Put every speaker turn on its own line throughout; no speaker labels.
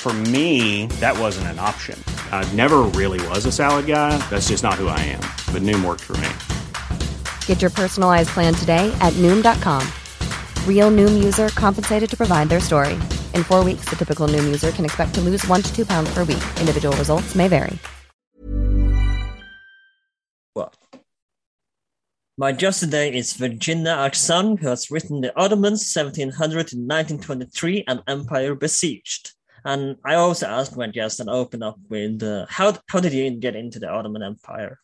For me, that wasn't an option. I never really was a salad guy. That's just not who I am. But Noom worked for me.
Get your personalized plan today at Noom.com. Real Noom user compensated to provide their story. In four weeks, the typical Noom user can expect to lose one to two pounds per week. Individual results may vary.
Well, my guest today is Virginia Aksan, who has written The Ottomans 1700 to 1923 An Empire Besieged. And I also asked my guest and open up with uh, how how did you get into the Ottoman Empire?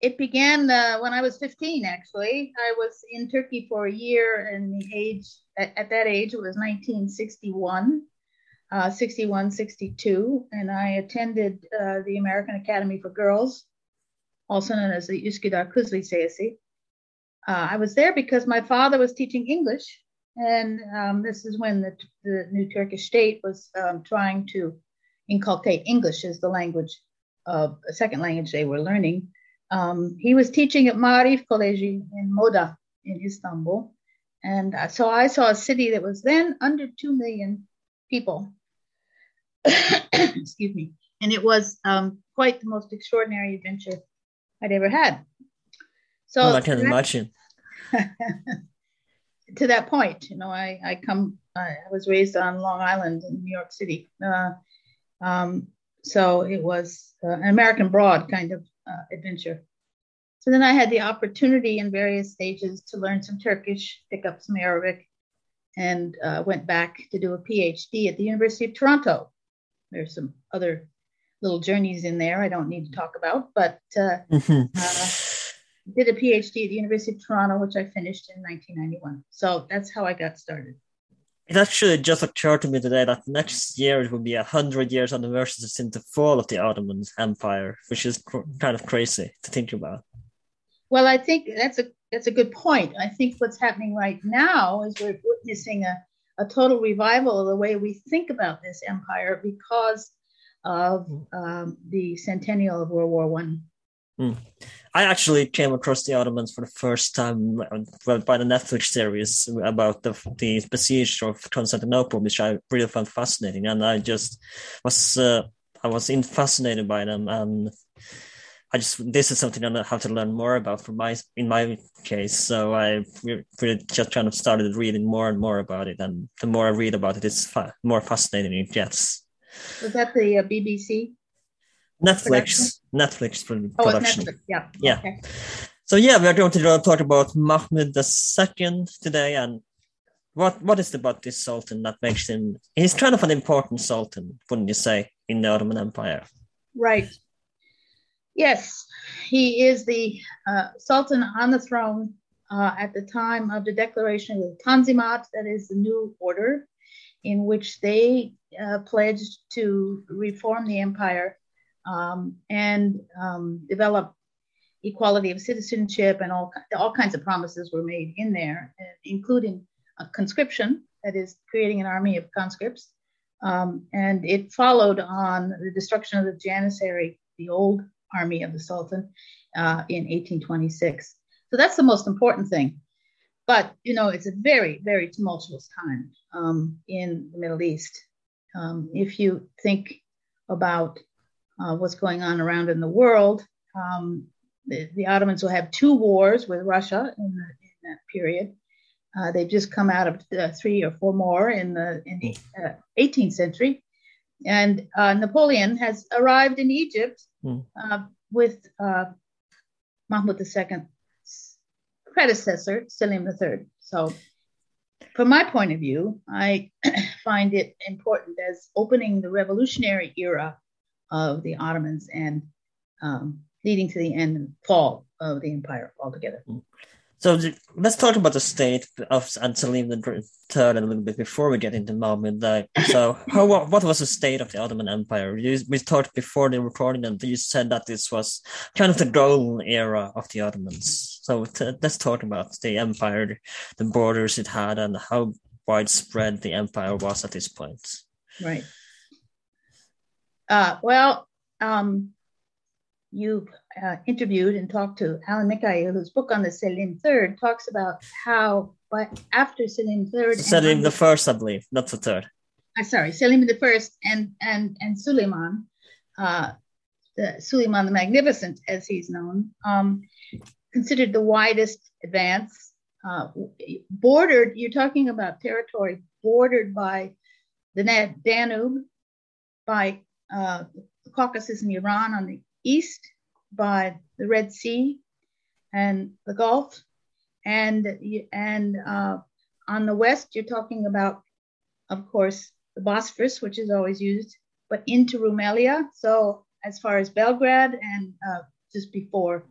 It began uh, when I was 15. Actually, I was in Turkey for a year, and the age at, at that age it was 1961, uh, 61, 62, and I attended uh, the American Academy for Girls, also known as the Üsküdar Kız Lisesi. Uh, I was there because my father was teaching English and um, this is when the, the new Turkish state was um, trying to inculcate English as the language of a second language they were learning. Um, he was teaching at Marif College in Moda in Istanbul. And uh, so I saw a city that was then under 2 million people. Excuse me. And it was um, quite the most extraordinary adventure I'd ever had.
So oh, I can imagine.
to that point, you know, I, I come, I was raised on Long Island in New York City. Uh, um, so it was uh, an American Broad kind of uh, adventure. So then I had the opportunity in various stages to learn some Turkish, pick up some Arabic, and uh, went back to do a PhD at the University of Toronto. There's some other little journeys in there I don't need to talk about, but uh, mm-hmm. Did a PhD at the University of Toronto, which I finished in 1991. So that's how I got started.
It actually just occurred to me today that next year it will be a hundred years anniversary since the fall of the Ottoman Empire, which is cr- kind of crazy to think about.
Well, I think that's a that's a good point. I think what's happening right now is we're witnessing a, a total revival of the way we think about this empire because of um, the centennial of World War One.
Mm. I actually came across the Ottomans for the first time by the Netflix series about the the besiege of Constantinople, which I really found fascinating, and I just was uh, I was in, fascinated by them, and I just this is something I have to learn more about for my in my case. So I really just kind of started reading more and more about it, and the more I read about it, it's fa- more fascinating it gets.
Was that the uh, BBC?
Netflix, Netflix
production. Oh, Netflix. Yeah.
Yeah. Okay. So yeah, we are going to talk about Mahmud II today, and what what is it about this sultan that makes him? He's kind of an important sultan, wouldn't you say, in the Ottoman Empire?
Right. Yes, he is the uh, sultan on the throne uh, at the time of the declaration of the Tanzimat, that is the new order, in which they uh, pledged to reform the empire um, and um, develop equality of citizenship and all, all kinds of promises were made in there, including a conscription, that is, creating an army of conscripts. Um, and it followed on the destruction of the Janissary, the old army of the Sultan, uh, in 1826. So that's the most important thing. But, you know, it's a very, very tumultuous time um, in the Middle East. Um, if you think about uh, what's going on around in the world. Um, the, the, Ottomans will have two wars with Russia in, the, in that period. Uh, they've just come out of uh, three or four more in the, in the 18th uh, century. And uh, Napoleon has arrived in Egypt mm. with Mahmud II's predecessor, Selim III. So, from my point of view, I find it important as opening the revolutionary era of the Ottomans and um, leading to the end and fall of the empire altogether.
So let's talk about the state of Selim the Third a little bit before we get into Muhammad. Like, so, how what was the state of the Ottoman Empire? You, we talked before the recording, and you said that this was kind of the golden era of the Ottomans. So t- let's talk about the empire, the borders it had, and how widespread the empire was at this point.
Right. Uh, well, um, you uh, interviewed and talked to Alan Mikhail, whose book on the Selim III talks about how, but after Selim III,
Selim the First, I believe, not the third.
Uh, sorry, Selim the First and and and Suleiman, uh, the Suleiman the Magnificent, as he's known, um, considered the widest advance. Uh, bordered, you're talking about territory bordered by the Danube, by uh, the Caucasus and Iran on the east, by the Red Sea and the Gulf, and and uh, on the west you're talking about, of course, the Bosphorus, which is always used, but into Rumelia. So as far as Belgrade and uh, just before,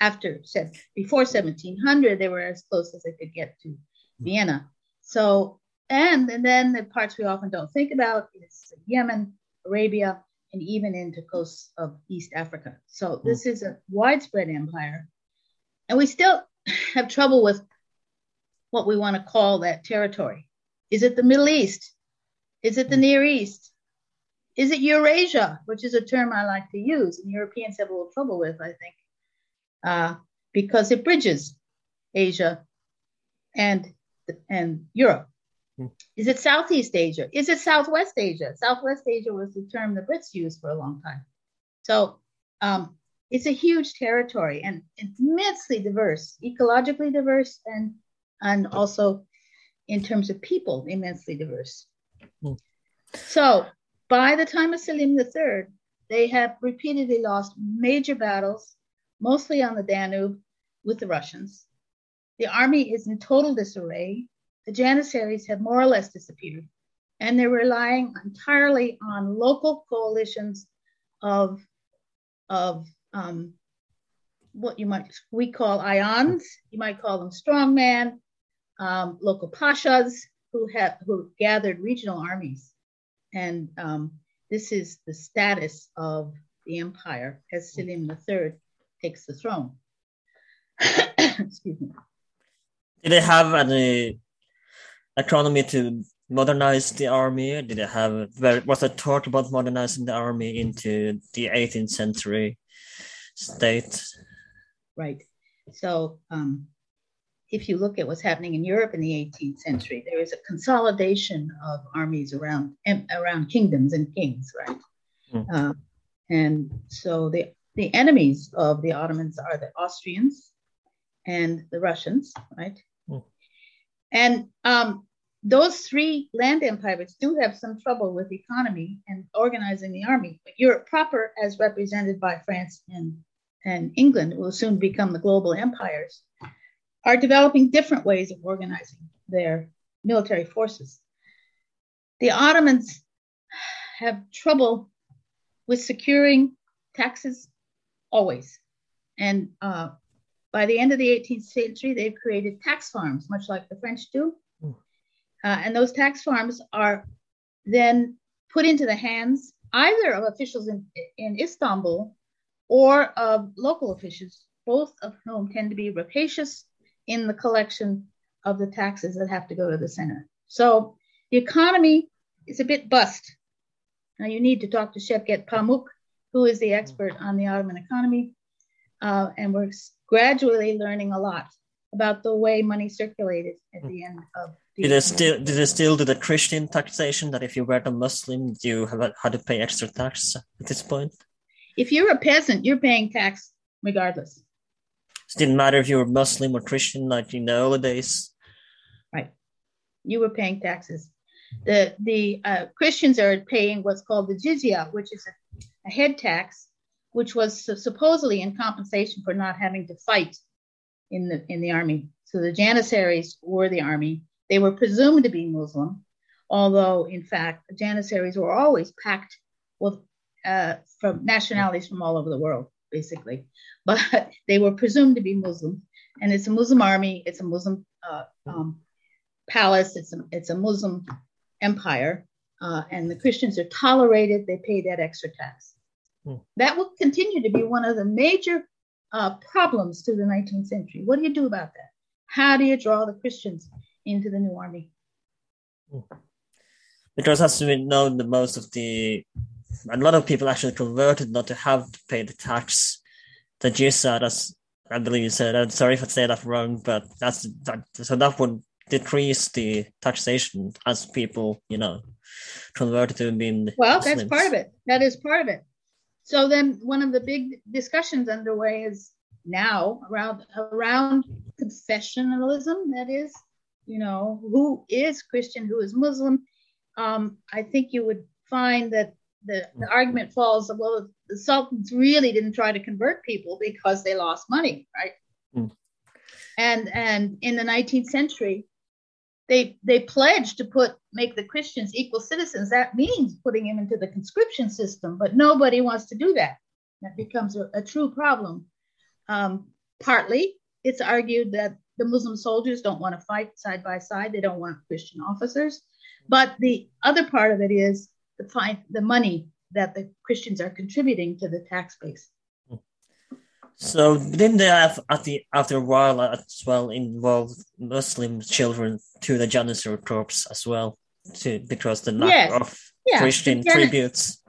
after before 1700, they were as close as they could get to Vienna. So and and then the parts we often don't think about is Yemen, Arabia, and even into coasts of East Africa. So hmm. this is a widespread empire. And we still have trouble with what we want to call that territory. Is it the Middle East? Is it the hmm. Near East? Is it Eurasia, which is a term I like to use, and Europeans have a little trouble with, I think, uh, because it bridges Asia and, and Europe. Hmm. Is it Southeast Asia? Is it Southwest Asia? Southwest Asia was the term the Brits used for a long time. So um, it's a huge territory and immensely diverse, ecologically diverse, and and also in terms of people, immensely diverse. Mm. So by the time of Selim III, they have repeatedly lost major battles, mostly on the Danube with the Russians. The army is in total disarray the Janissaries have more or less disappeared, and they're relying entirely on local coalitions of, of um, what you might we call ayans. You might call them strongman, um, local pashas who have who gathered regional armies, and um, this is the status of the empire as Selim III takes the throne. Excuse me.
Did they have any economy to modernize the army? Did it have was there talk about modernizing the army into the 18th century state?
Right. So um, if you look at what's happening in Europe in the 18th century, there is a consolidation of armies around around kingdoms and kings, right? Mm. Uh, and so the the enemies of the Ottomans are the Austrians and the Russians, right? And um, those three land empires do have some trouble with economy and organizing the army. But Europe proper, as represented by France and, and England, will soon become the global empires, are developing different ways of organizing their military forces. The Ottomans have trouble with securing taxes always. And uh, by the end of the 18th century, they've created tax farms, much like the French do. Uh, and those tax farms are then put into the hands either of officials in, in Istanbul or of local officials, both of whom tend to be rapacious in the collection of the taxes that have to go to the center. So the economy is a bit bust. Now you need to talk to Şevket Pamuk, who is the expert on the Ottoman economy, uh, and we're gradually learning a lot about the way money circulated at the end of the
did it still did it still do the Christian taxation that if you were a Muslim you have had to pay extra tax at this point?
If you're a peasant, you're paying tax regardless.
It didn't matter if you were Muslim or Christian like in the old days.
Right, you were paying taxes. The the uh, Christians are paying what's called the jizya, which is a, a head tax which was supposedly in compensation for not having to fight in the in the army. So the Janissaries were the army. They were presumed to be Muslim, although in fact the Janissaries were always packed with uh, from nationalities from all over the world, basically. But they were presumed to be Muslim, and it's a Muslim army. It's a Muslim uh, um, palace. It's a it's a Muslim empire, uh, and the Christians are tolerated. They pay that extra tax. That will continue to be one of the major uh, problems to the 19th century. What do you do about that? How do you draw the Christians into the new army?
Hmm. Because as we know, the most of the a lot of people actually converted not to have to pay the tax. The jizya, that's I believe you said. I'm sorry if I say that wrong, but that's that. So that would decrease the taxation as people, you know, converted to being.
Well, Muslims. that's part of it. That is part of it. So then, one of the big discussions underway is now around around confessionalism. That is, you know, who is Christian, who is Muslim. Um, I think you would find that the, the argument falls well the sultans really didn't try to convert people because they lost money right mm. and and in the 19th century they they pledged to put make the christians equal citizens. That means putting them into the conscription system but nobody wants to do that. That becomes a, a true problem. Um, partly it's argued that the muslim soldiers don't want to fight side by side. They don't want christian officers. But the other part of it is the the money that the Christians are contributing to the tax base.
So didn't they have at the after a while as well involve Muslim children to the Janissary Corps as well, to because the lack yes. of yeah. Christian Jan- tributes.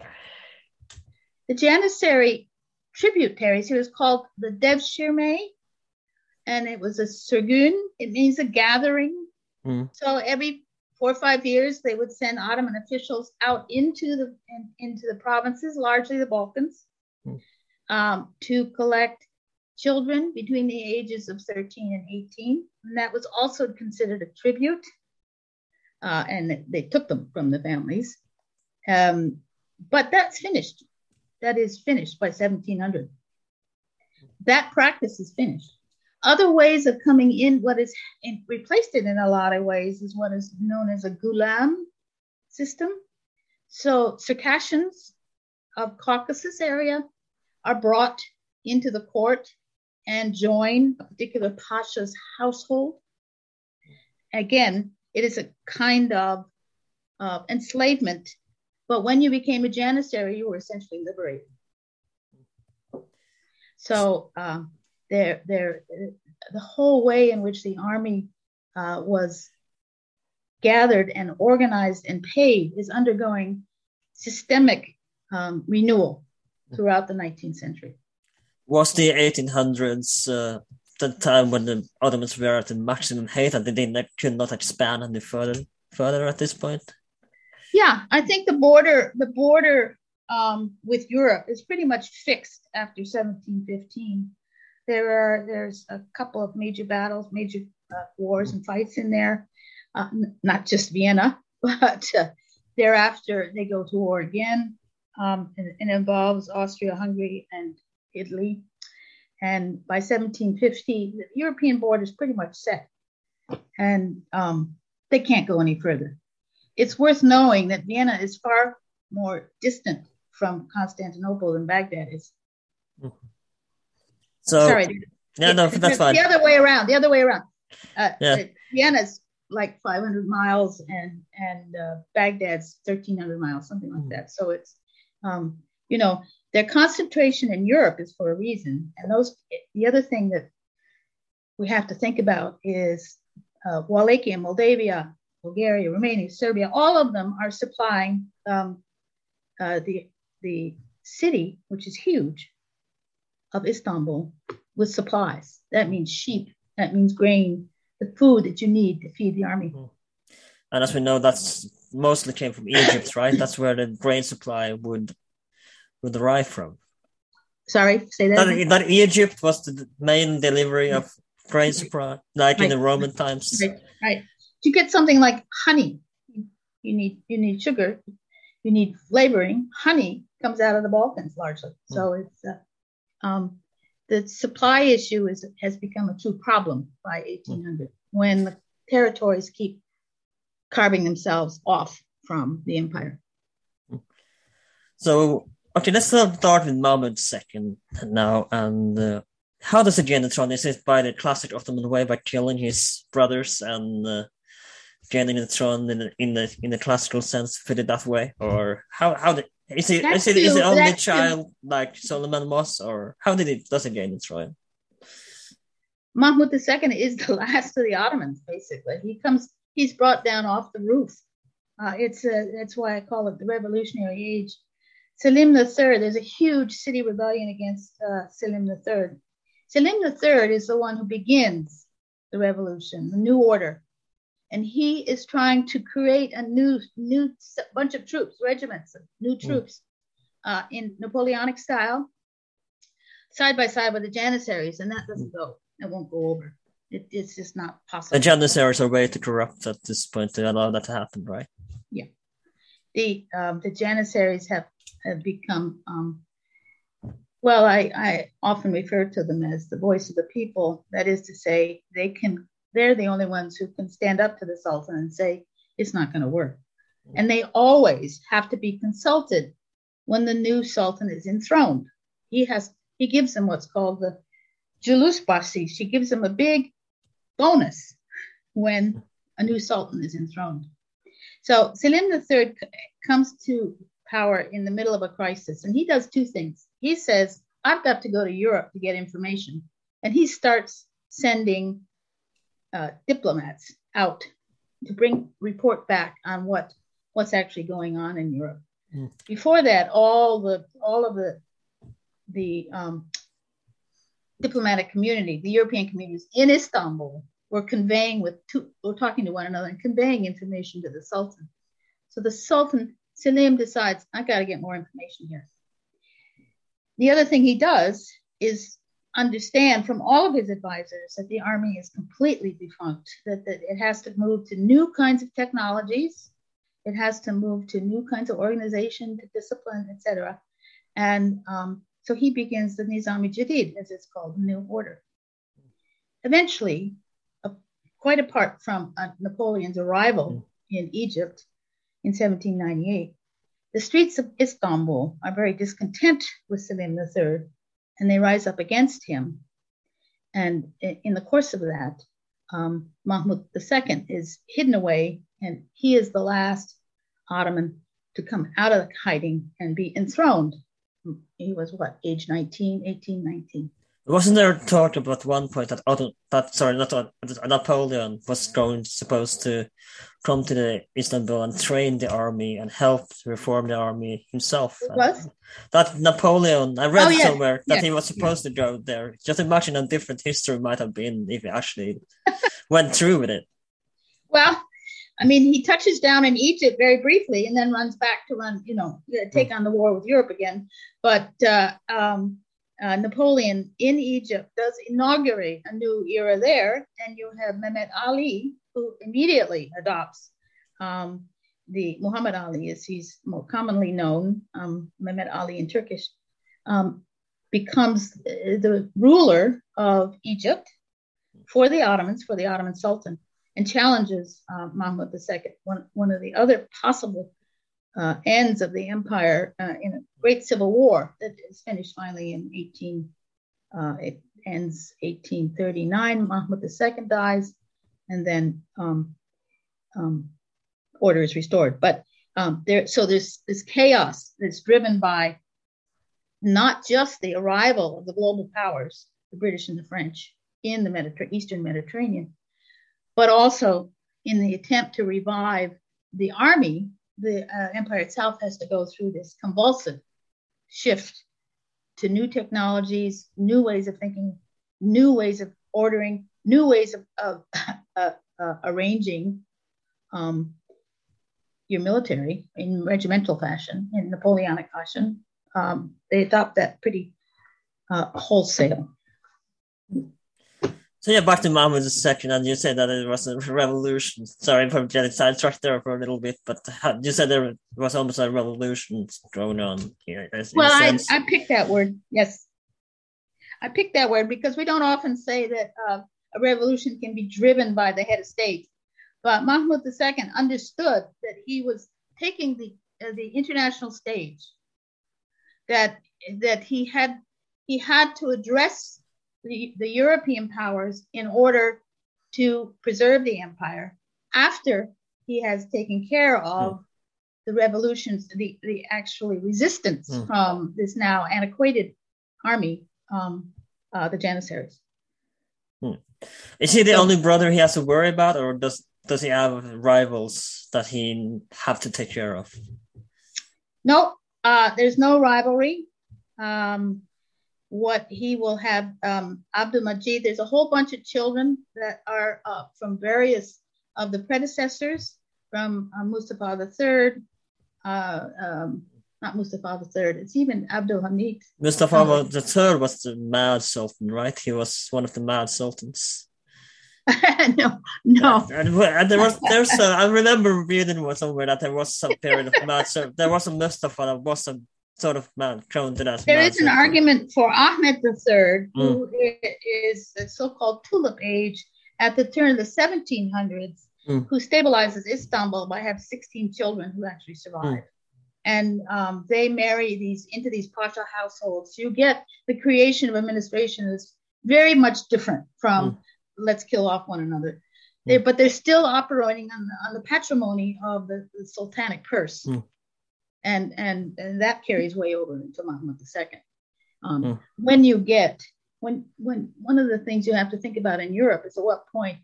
The Janissary tributaries, it was called the Devshirme, and it was a surgun. It means a gathering. Mm. So every four or five years, they would send Ottoman officials out into the in, into the provinces, largely the Balkans, mm. Um, to collect children between the ages of 13 and 18. And that was also considered a tribute, uh, and they took them from the families. Um, but that's finished. That is finished by 1700. That practice is finished. Other ways of coming in, what is in, replaced it in a lot of ways, is what is known as a ghulam system. So Circassians of Caucasus area are brought into the court and join a particular pasha's household. Again, it is a kind of uh, enslavement, but when you became a janissary, you were essentially liberated. So um, their their the whole way in which the army uh, was gathered and organized and paid is undergoing systemic um, renewal throughout the 19th century.
Was the 1800s uh, the time when the Ottomans were at the maximum height and they could not expand any further further at this point?
Yeah, I think the border the border um, with Europe is pretty much fixed after 1715. There are there's a couple of major battles, major uh, wars and fights in there. Uh, n- not just Vienna, but uh, thereafter they go to war again. Um, and, and, it involves Austria, Hungary, and Italy. And by 1750, the European border is pretty much set, and um, they can't go any further. It's worth knowing that Vienna is far more distant from Constantinople than Baghdad is. Mm-hmm.
So sorry. Yeah, no, that's fine.
The other way around. The other way around. Uh, yeah. Vienna's like 500 miles, and and uh, Baghdad's 1,300 miles, something like mm. that. So it's, um, you know, their concentration in Europe is for a reason. And those. The other thing that we have to think about is uh, Wallachia, Moldavia, Bulgaria, Romania, Serbia. All of them are supplying um, uh, the the city, which is huge, of Istanbul with supplies. That means sheep, that means grain, the food that you need to feed the army. Mm-hmm.
And as we know, that's mostly came from Egypt, right? That's where the grain supply would would arrive from.
Sorry, say that.
That, that Egypt was the main delivery of grain supply, like right. in the Roman times.
Right, right. To get something like honey, you need you need sugar, you need flavoring. Honey comes out of the Balkans largely, so mm. it's uh, um, the supply issue is, has become a true problem by 1800 when the territories keep carving themselves off from the empire.
So, okay, let's start with Mahmud second now. And uh, how does the gain the throne? Is it by the classic Ottoman way by killing his brothers and uh, gaining the throne in the, in the in the classical sense, fit it that way, or how how did is it is it, is it only child like Solomon was, or how did it does it gain the throne?
Mahmud II is the last of the Ottomans. Basically, he comes he's brought down off the roof. Uh, it's a, that's why I call it the revolutionary age. Selim III, there's a huge city rebellion against uh, Selim III. Selim III is the one who begins the revolution, the new order. And he is trying to create a new, new bunch of troops, regiments new hmm. troops uh, in Napoleonic style, side by side with the Janissaries, and that doesn't go. It won't go over. It, it's just not possible.
The Janissaries are way too corrupt at this point to allow that to happen, right?
Yeah. The um, the Janissaries have, have become um, well, I, I often refer to them as the voice of the people. That is to say, they can they're the only ones who can stand up to the Sultan and say, it's not going to work. And they always have to be consulted when the new Sultan is enthroned. He has he gives them what's called the Julus Basi. She gives them a big bonus when a new Sultan is enthroned. So Selim III comes to power in the middle of a crisis. And he does two things. He says, I've got to go to Europe to get information. And he starts sending uh, diplomats out to bring report back on what what's actually going on in Europe. Mm. Before that, all the all of the the um, diplomatic community, the European communities in Istanbul, were conveying with two, were talking to one another and conveying information to the Sultan. So the Sultan Selim decides, I got to get more information here. The other thing he does is understand from all of his advisors that the army is completely defunct, that, that it has to move to new kinds of technologies, it has to move to new kinds of organization, to discipline, etc. And um, so he begins the Nizami Jadid, as it's called, New Order. Eventually, uh, quite apart from uh, Napoleon's arrival in Egypt, in 1798. The streets of Istanbul are very discontent with Selim III, and they rise up against him. And in the course of that, um, Mahmud II is hidden away, and he is the last Ottoman to come out of hiding and be enthroned. He was what, age 19, 18, 19.
Wasn't there talk about one point that Otto, that sorry, not Napoleon was going supposed to come to the Istanbul and train the army and help reform the army himself?
What?
That Napoleon, I read oh, yeah. somewhere that yeah. he was supposed yeah. to go there. Just imagine a different history might have been if he actually went through with it.
Well, I mean, he touches down in Egypt very briefly and then runs back to run, you know, take hmm. on the war with Europe again. But uh, um, uh, Napoleon in Egypt does inaugurate a new era there, and you have Mehmet Ali, who immediately adopts um, the Muhammad Ali, as he's more commonly known, um, Mehmet Ali in Turkish, um, becomes the ruler of Egypt for the Ottomans, for the Ottoman Sultan, and challenges uh, Mahmud II. One, one of the other possible uh, ends of the empire uh, in a great civil war that is finished finally in 18. Uh, it ends 1839. Mahmud II dies, and then um, um, order is restored. But um, there, so there's this chaos that's driven by not just the arrival of the global powers, the British and the French, in the Mediter- Eastern Mediterranean, but also in the attempt to revive the army the uh, empire itself has to go through this convulsive shift to new technologies, new ways of thinking, new ways of ordering, new ways of, of uh, uh, arranging um, your military in regimental fashion, in Napoleonic fashion. Um, they adopt that pretty uh, wholesale.
So yeah, back to Mahmoud's section, and you said that it was a revolution. Sorry for getting sidetracked there for a little bit, but you said there was almost a revolution going on here.
Well, I, I picked that word. Yes, I picked that word because we don't often say that uh, a revolution can be driven by the head of state. But Mahmoud II understood that he was taking the uh, the international stage. That that he had he had to address the, the European powers in order to preserve the empire after he has taken care of mm. the revolutions, the, the actually resistance mm. from this now antiquated army, um, uh, the Janissaries.
Hmm. Is he the so, only brother he has to worry about, or does does he have rivals that he have to take care of?
No, uh, there's no rivalry. Um, what he will have, um, Abdul Majid, there's a whole bunch of children that are uh, from various of the predecessors, from uh, Mustafa III, uh, um, not Mustafa III, it's even Abdul Hamid.
Mustafa um, III was the Mad Sultan, right? He was one of the Mad Sultans.
no, no.
And, and, there was there's a, I remember reading somewhere that there was some period of mad so there was a Mustafa that was a sort of man crowned as
There is an argument for Ahmed III, who mm. is the so-called tulip age at the turn of the 1700s, mm. who stabilizes Istanbul by having 16 children who actually survive. Mm. And um, they marry these into these pasha households. You get the creation of administration is very much different from mm let's kill off one another. They, hmm. but they're still operating on the, on the patrimony of the, the sultanic purse. Mm. And, and, and that carries way over into Muhammad II. Um, mm. When you get, when, when one of the things you have to think about in Europe is at what point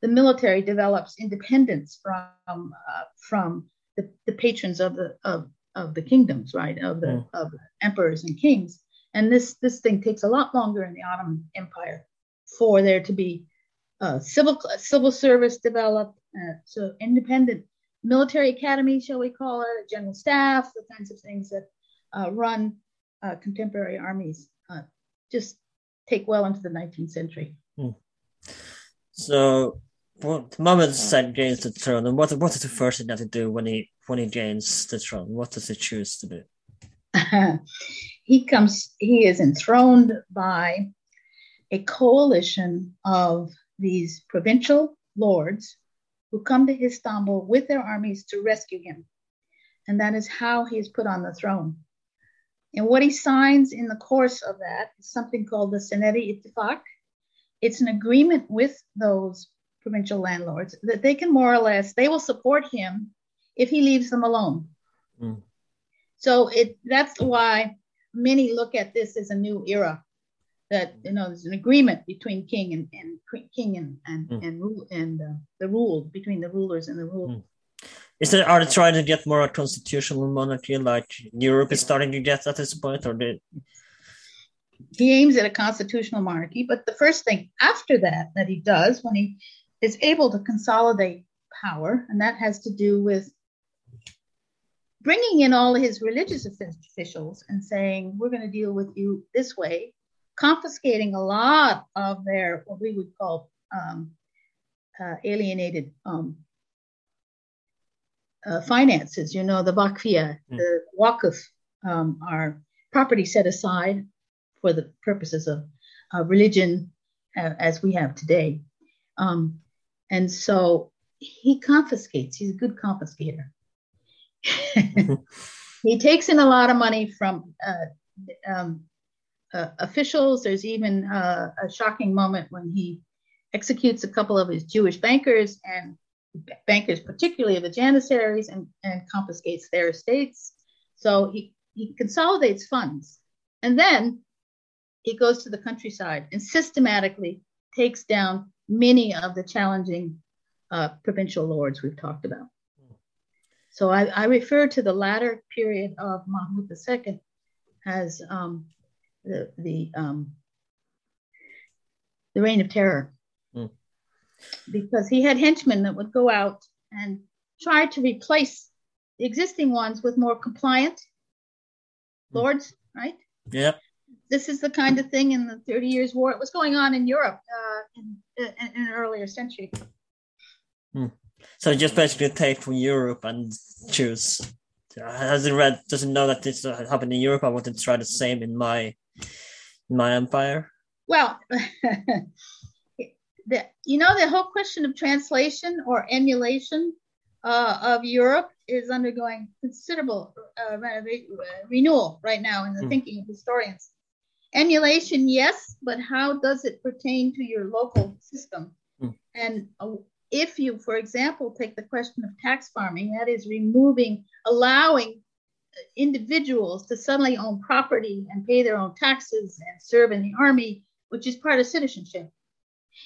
the military develops independence from, uh, from the, the patrons of the, of, of the kingdoms, right, of the, mm. of emperors and kings. And this, this thing takes a lot longer in the Ottoman Empire for there to be uh, civil civil service developed, uh, so independent military academy, shall we call it, general staff, the kinds of things that uh, run uh, contemporary armies, uh, just take well into the 19th century. Hmm.
So, what Muhammad said gains the throne, and what what is the first thing that he do when he when he gains the throne? What does he choose to do?
he comes. He is enthroned by a coalition of these provincial lords who come to Istanbul with their armies to rescue him. And that is how he is put on the throne. And what he signs in the course of that is something called the Senedi Ittifaq. It's an agreement with those provincial landlords that they can more or less, they will support him if he leaves them alone. Mm. So it that's why many look at this as a new era that you know there's an agreement between king and, and king and and mm. and, rule, and uh, the rule between the rulers and the rule. Mm.
Is there are they trying to get more a constitutional monarchy like Europe is starting to get at this point, or did
he aims at a constitutional monarchy? But the first thing after that that he does when he is able to consolidate power, and that has to do with bringing in all his religious officials and saying, "We're going to deal with you this way," confiscating a lot of their what we would call um, uh, alienated um, uh, finances. You know, the vakfia, mm. the waqf, um, are property set aside for the purposes of uh, religion uh, as we have today. Um, and so he confiscates. He's a good confiscator. he takes in a lot of money from uh, officials. There's even uh, a shocking moment when he executes a couple of his Jewish bankers and bankers, particularly of the Janissaries, and, and confiscates their estates. So he, he consolidates funds. And then he goes to the countryside and systematically takes down many of the challenging uh, provincial lords we've talked about. So I, I, refer to the latter period of Mahmud II as um, the the um, the reign of terror, mm. because he had henchmen that would go out and try to replace the existing ones with more compliant mm. lords, right?
Yeah.
This is the kind of thing in the Thirty Years' War. It was going on in Europe uh, in, in, in, an earlier century.
Mm. So just basically take from Europe and choose. Has it read? Doesn't know that this happened in Europe. I want to try the same in my in my empire?
Well, the, you know, the whole question of translation or emulation uh, of Europe is undergoing considerable uh, re- renewal right now in the mm. thinking of historians. emulation, yes, but how does it pertain to your local system? Mm. And uh, if you, for example, take the question of tax farming, that is removing, allowing individuals to suddenly own property and pay their own taxes and serve in the army, which is part of citizenship.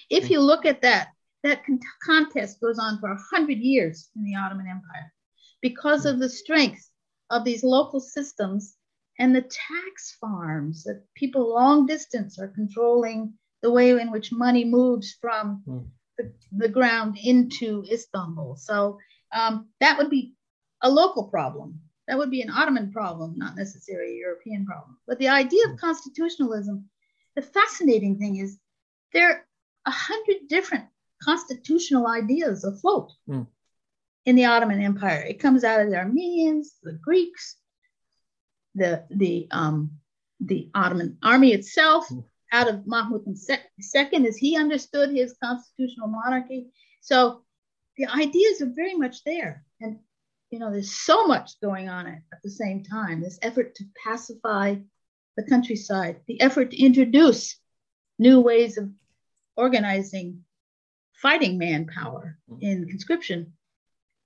If you look at that, that con- contest goes on for a hundred years in the Ottoman Empire because of the strength of these local systems and the tax farms that people long distance are controlling the way in which money moves from mm. The, the, ground into Istanbul. So um, that would be a local problem. That would be an Ottoman problem, not necessarily a European problem. But the idea of constitutionalism, the fascinating thing is there are a hundred different constitutional ideas afloat mm. in the Ottoman Empire. It comes out of the Armenians, the Greeks, the the um, the Ottoman army itself hmm. Out of Mahmud II as he understood his constitutional monarchy. So the ideas are very much there, and you know there's so much going on at, at the same time. This effort to pacify the countryside, the effort to introduce new ways of organizing fighting manpower hmm. in conscription,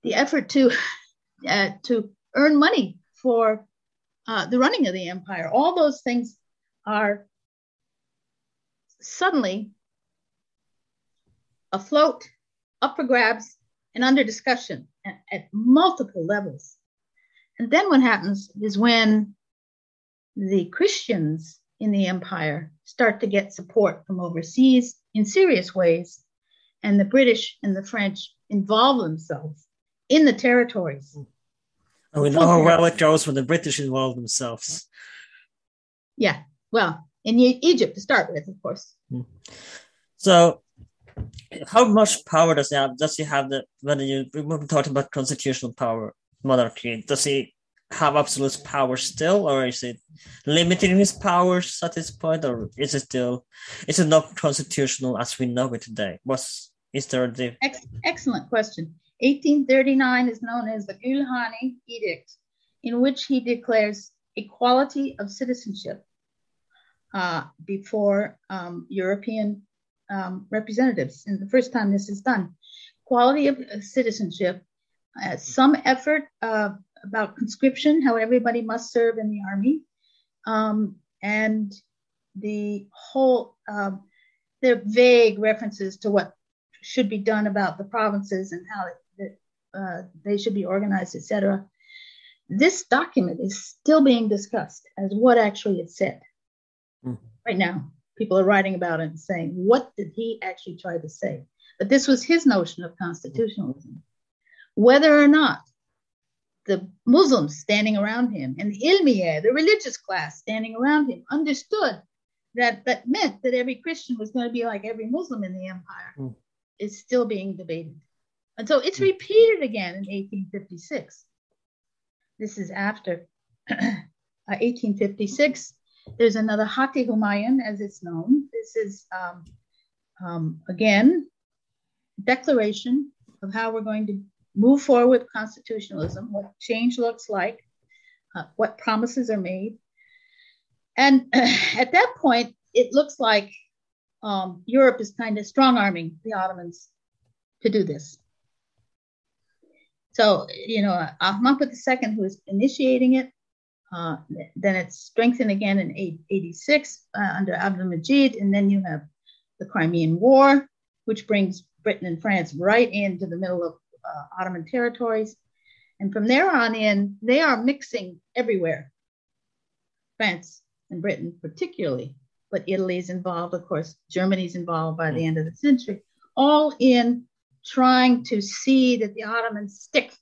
the effort to uh, to earn money for uh, the running of the empire. All those things are suddenly afloat, up for grabs, and under discussion at, at multiple levels. And then what happens is when the Christians in the empire start to get support from overseas in serious ways, and the British and the French involve themselves in the territories oh,
and we know how well it goes when the British involve themselves.
Yeah, well, in Egypt to start with, of course. Hmm.
So, how much power does he have? Does he have the when you we talking about constitutional power, monarchy? Does he have absolute power still, or is it limiting his powers at this point, or is it still is it not constitutional as we know it today? What's is there the
Ex- excellent question? 1839 is known as the Gülhane Edict, in which he declares equality of citizenship uh, before um, European um, representatives. And the first time this is done, quality of citizenship, uh, some effort uh, about conscription, how everybody must serve in the army, um, and the whole, um, the vague references to what should be done about the provinces and how uh, they should be organized, etc. This document is still being discussed as what actually it said. Right now, people are writing about it and saying, what did he actually try to say? But this was his notion of constitutionalism. Whether or not the Muslims standing around him and the ilmiye, the religious class standing around him, understood that that meant that every Christian was going to be like every Muslim in the empire mm. is still being debated. And so it's hmm. repeated again in 1856. This is after 1856. There's another Hati Humayun, as it's known. This is, um, um, again, declaration of how we're going to move forward with constitutionalism, what change looks like, uh, what promises are made. And uh, at that point, it looks like um, Europe is kind of strong arming the Ottomans to do this. So, you know, Ahmad II, who is initiating it, uh, then it's strengthened again in 86 uh, under Abdul Majid, and then you have the Crimean War, which brings Britain and France right into the middle of uh, Ottoman territories. And from there on in, they are mixing everywhere. France and Britain, particularly, but Italy's involved, of course, Germany's involved by the end of the century, all in trying to see that the Ottomans stick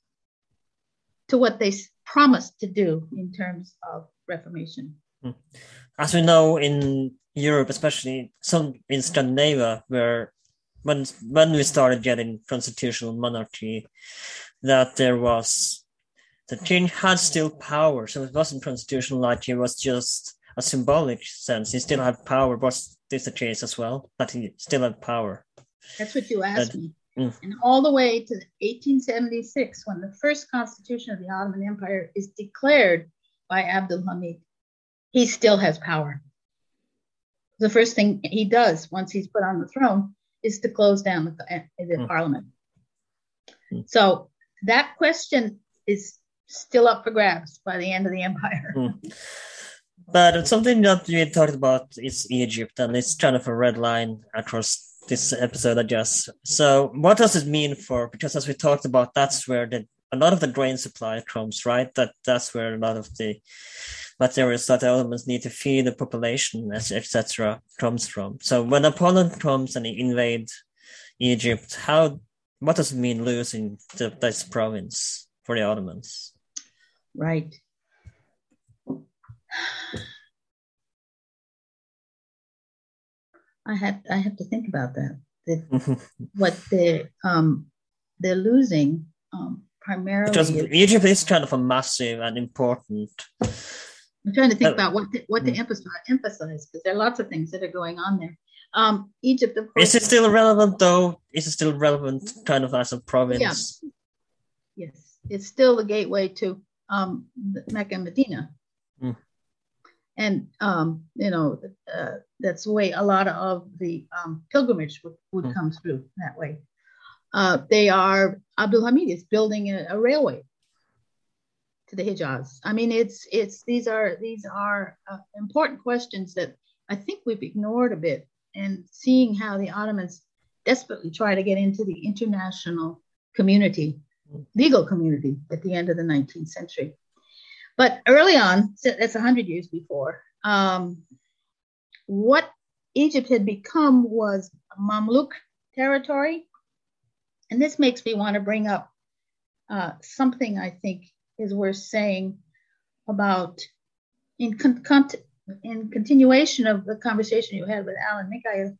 to what they promised to do in terms of reformation. Hmm.
As we know in Europe, especially some in Scandinavia, where when when we started getting constitutional monarchy, that there was the king had still power, so it wasn't constitutional like it was just a symbolic sense. He still had power. Was this the case as well? That he still had power.
That's what you asked me. Mm. And all the way to 1876, when the first constitution of the Ottoman Empire is declared by Abdul Hamid, he still has power. the first thing he does once he's put on the throne is to close down the, the
Mm.
parliament.
Mm.
So that question is still up for grabs by the end of the empire.
Mm. But something that we talked about is Egypt, and it's kind of a red line across this episode, I guess. So, what does it mean for? Because as we talked about, that's where the a lot of the grain supply comes, right? That that's where a lot of the materials that elements need to feed the population, etc., comes from. So, when Napoleon comes and he invade Egypt, how what does it mean losing the, this province for the Ottomans?
Right. I had I have to think about that. The, what they're um, they're losing um, primarily.
Because Egypt is kind of a massive and important.
I'm trying to think
Uh,
about what to, what to
mm.
emphasize emphasize because there are lots of things that are going on there. Um, Egypt, of course,
Is it still relevant though? Is it still relevant kind of as a province?
yes, it's still the gateway to um, Mecca and Medina. And um, you know uh, that's the way a lot of the um, pilgrimage would, would
Mm.
come through that way. Uh, they are Abdul Hamid is building a, a railway to the Hijaz. I mean, it's it's these are these are uh, important questions that I think we've ignored a bit, and seeing how the Ottomans desperately try to get into the international community, legal community at the end of the 19th century. But early on, that's 100 years before, um, what Egypt had become was Mamluk territory. And this makes me want to bring up uh, something I think is worth saying about, in, con- con- in continuation of the conversation you had with Alan Mikhail,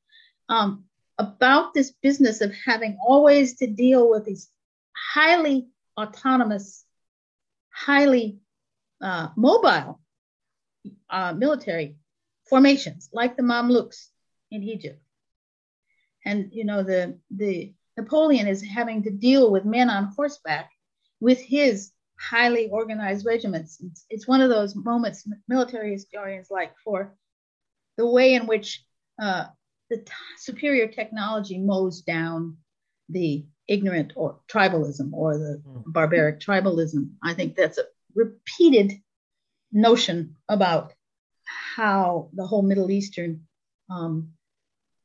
um, about this business of having always to deal with these highly autonomous, highly uh, mobile uh, military formations, like the Mamluks in Egypt. And you know the the Napoleon is having to deal with men on horseback with his highly organized regiments. It's, it's one of those moments military historians like for the way in which uh, the t- superior technology mows down the ignorant or tribalism or the
Mm.
barbaric tribalism. I think that's a repeated notion about how the whole Middle Eastern um,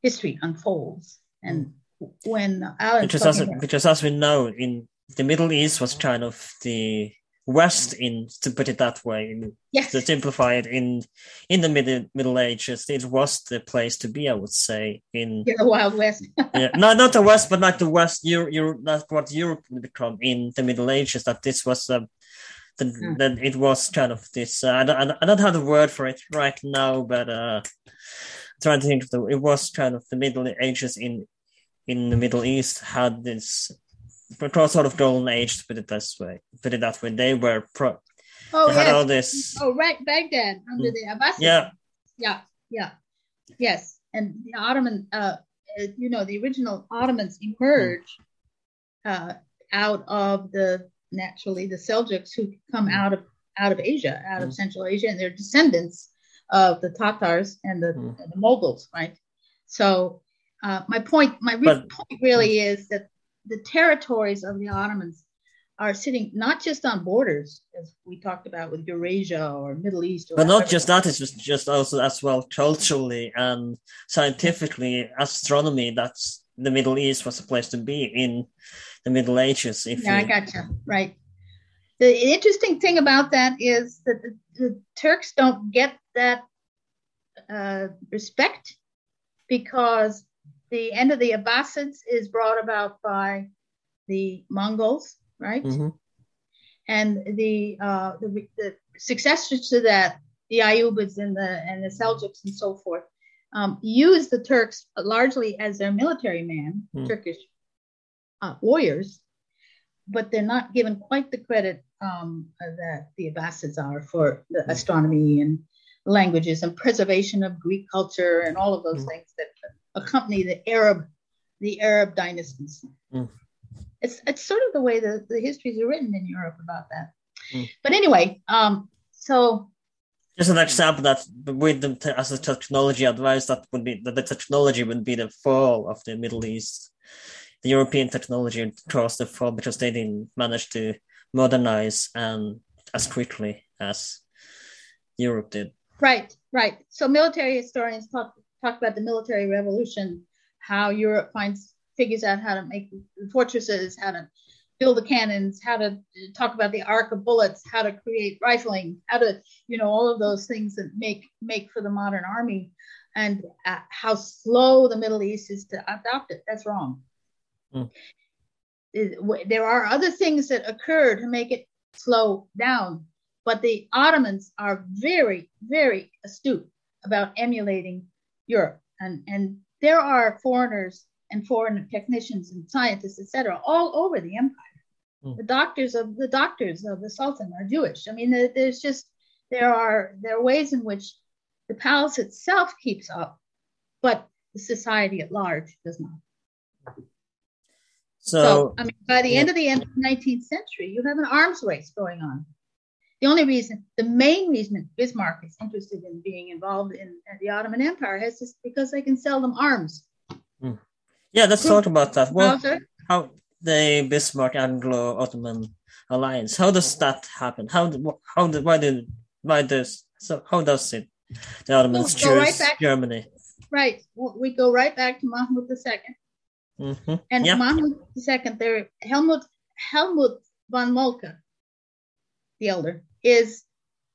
history unfolds. And when Alan
Because as, because as we know, in the Middle East was kind of the West, in to put it that way, in,
yes,
to simplify it. In in the Middle Middle Ages, it was the place to be. I would say in
yeah, the Wild West.
yeah, no, not the West, but like the West. Europe, Europe that's what Europe would become in the Middle Ages. That this was um, the,
Mm.
that it was kind of this. Uh, I don't, I don't- have the word for it right now, but uh, trying to think of the. It was kind of the Middle Ages in in the Middle East had this sort of golden age to put it this way. Put it that way. They were pro.
oh,
they had all
yes.
this.
Oh, right, Baghdad under the Abbasids.
Yeah,
yeah, yeah, yes. And the Ottoman, uh, uh, you know, the original Ottomans emerge uh, out of the naturally the Seljuks who come out of out of Asia, out of
Mm.
Central Asia, and they're descendants of the Tatars and the,
Mm.
and the Moguls, right? So uh, my point, my
But-
point really is that the territories of the Ottomans are sitting not just on borders, as we talked about with Eurasia or Middle East, or
but not just that. It's just just also as well culturally and scientifically, astronomy. That's the Middle East was a place to be in the Middle Ages. If
Yeah, I
you,
gotcha. Right. The interesting thing about that is that the, the Turks don't get that uh, respect because the end of the Abbasids is brought about by the Mongols, right?
Mhm.
And the, uh, the the successors to that, the Ayyubids and the and the Seljuks and so forth, um, use the Turks largely as their military man,
Hmm.
Turkish uh, warriors, but they're not given quite the credit um, that the Abbasids are for the astronomy and languages and preservation of Greek culture and all of those
Mm.
things that accompany the Arab, the Arab dynasties.
Mm.
It's it's sort of the way the, the histories are written in Europe about that.
Mm.
But anyway, um, so
Just an example that with the as a technology advice that would be that the technology would be the fall of the Middle East. The European technology caused the they didn't manage to modernize and as quickly as Europe did.
Right, right. So military historians talk talk about the military revolution, how Europe finds figures out how to make fortresses, how to build the cannons, how to talk about the arc of bullets, how to create rifling, how to, you know, all of those things that make make for the modern army, and uh, how slow the Middle East is to adopt it. That's wrong. Mm. There are other things that occur to make it slow down, but the Ottomans are very, very astute about emulating Europe, and and there are foreigners and foreign technicians and scientists, etc., all over the empire. Mm. The doctors of the doctors of the Sultan are Jewish. I mean, there's just there are there are ways in which the palace itself keeps up, but the society at large does not. So, so I mean, by the yeah. end of the end of the 19th century, you have an arms race going on. The only reason, the main reason Bismarck is interested in being involved in the Ottoman Empire is just because they can sell them arms.
Mm. Yeah, let's talk about that. Well, how the Bismarck Anglo-Ottoman alliance? How does that happen? How how why did why does so how does it the Ottomans we'll choose right Germany?
Right, we go right back to Mahmud II. Mm-hmm. And yep. Mahmud II, there Helmut Helmut von Moltke, the elder, is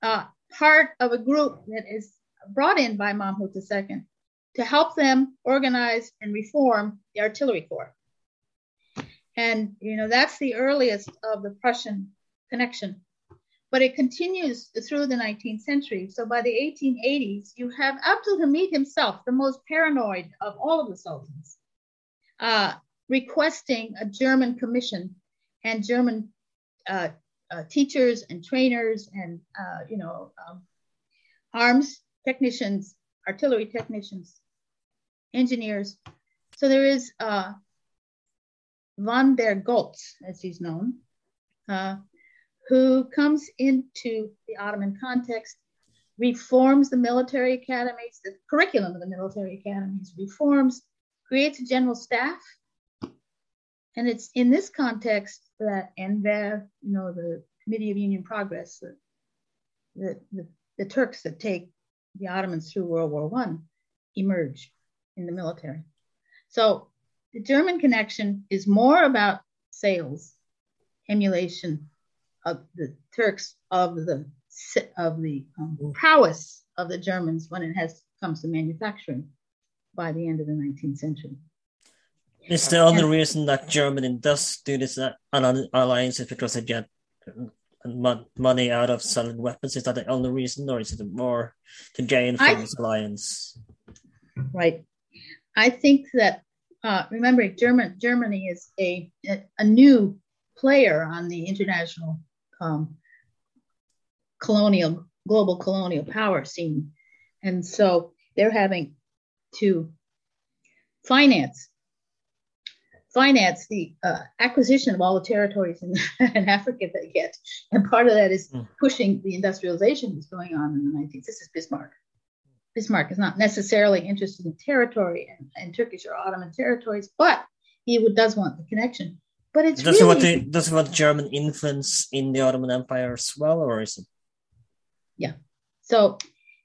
uh, part of a group that is brought in by Mahmud II to help them organize and reform the artillery corps. And, you know, that's the earliest of the Prussian connection. But it continues through the 19th century. So by the 1880s, you have Abdul Hamid himself, the most paranoid of all of the sultans, uh, requesting a German commission and German uh, uh, teachers and trainers and, uh, you know, um, arms technicians, artillery technicians engineers. So there is uh, von der Goltz, as he's known, uh, who comes into the Ottoman context, reforms the military academies, the curriculum of the military academies, reforms, creates a general staff. And it's in this context that Enver, you know, the Committee of Union Progress, the, the, the, the Turks that take the Ottomans through World War One, emerge in the military. So the German connection is more about sales, emulation of the Turks of the of the um, prowess of the Germans when it has comes to manufacturing by the end of the 19th century.
Is the only and, reason that Germany does do this uh, alliance is because they get money out of selling weapons? Is that the only reason, or is it more to gain from I, this alliance?
Right. I think that uh, remember German, Germany is a, a new player on the international um, colonial global colonial power scene, and so they're having to finance finance the uh, acquisition of all the territories in, in, Africa they get, and part of that is mm. pushing the industrialization that's going on in the 19th. This is Bismarck. Bismarck is not necessarily interested in territory and, and Turkish or Ottoman territories, but he would, does want the connection. But it's
does
really,
want the, does want German influence in the Ottoman Empire as well, or is it?
Yeah. So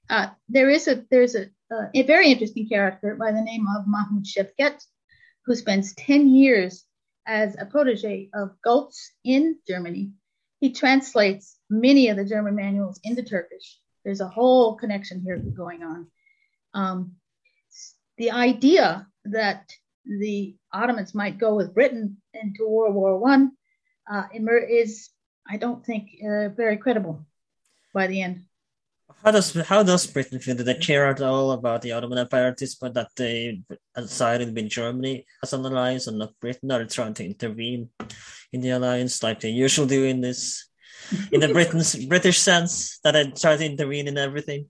uh, there is a there's a, uh, a very interesting character by the name of Mahmoud Shevket, who spends ten years as a protege of Goltz in Germany. He translates many of the German manuals into Turkish there's a whole connection here going on. Um, the idea that the Ottomans might go with Britain into World War One uh, is, I don't think, uh, very credible by the end.
How does how does Britain feel? Did they care at all about the Ottoman Empire at this point that they sided with Germany as an alliance and not Britain? Are they trying to intervene in the alliance like they usually do in this in the Britain's British sense that they try to intervene in everything.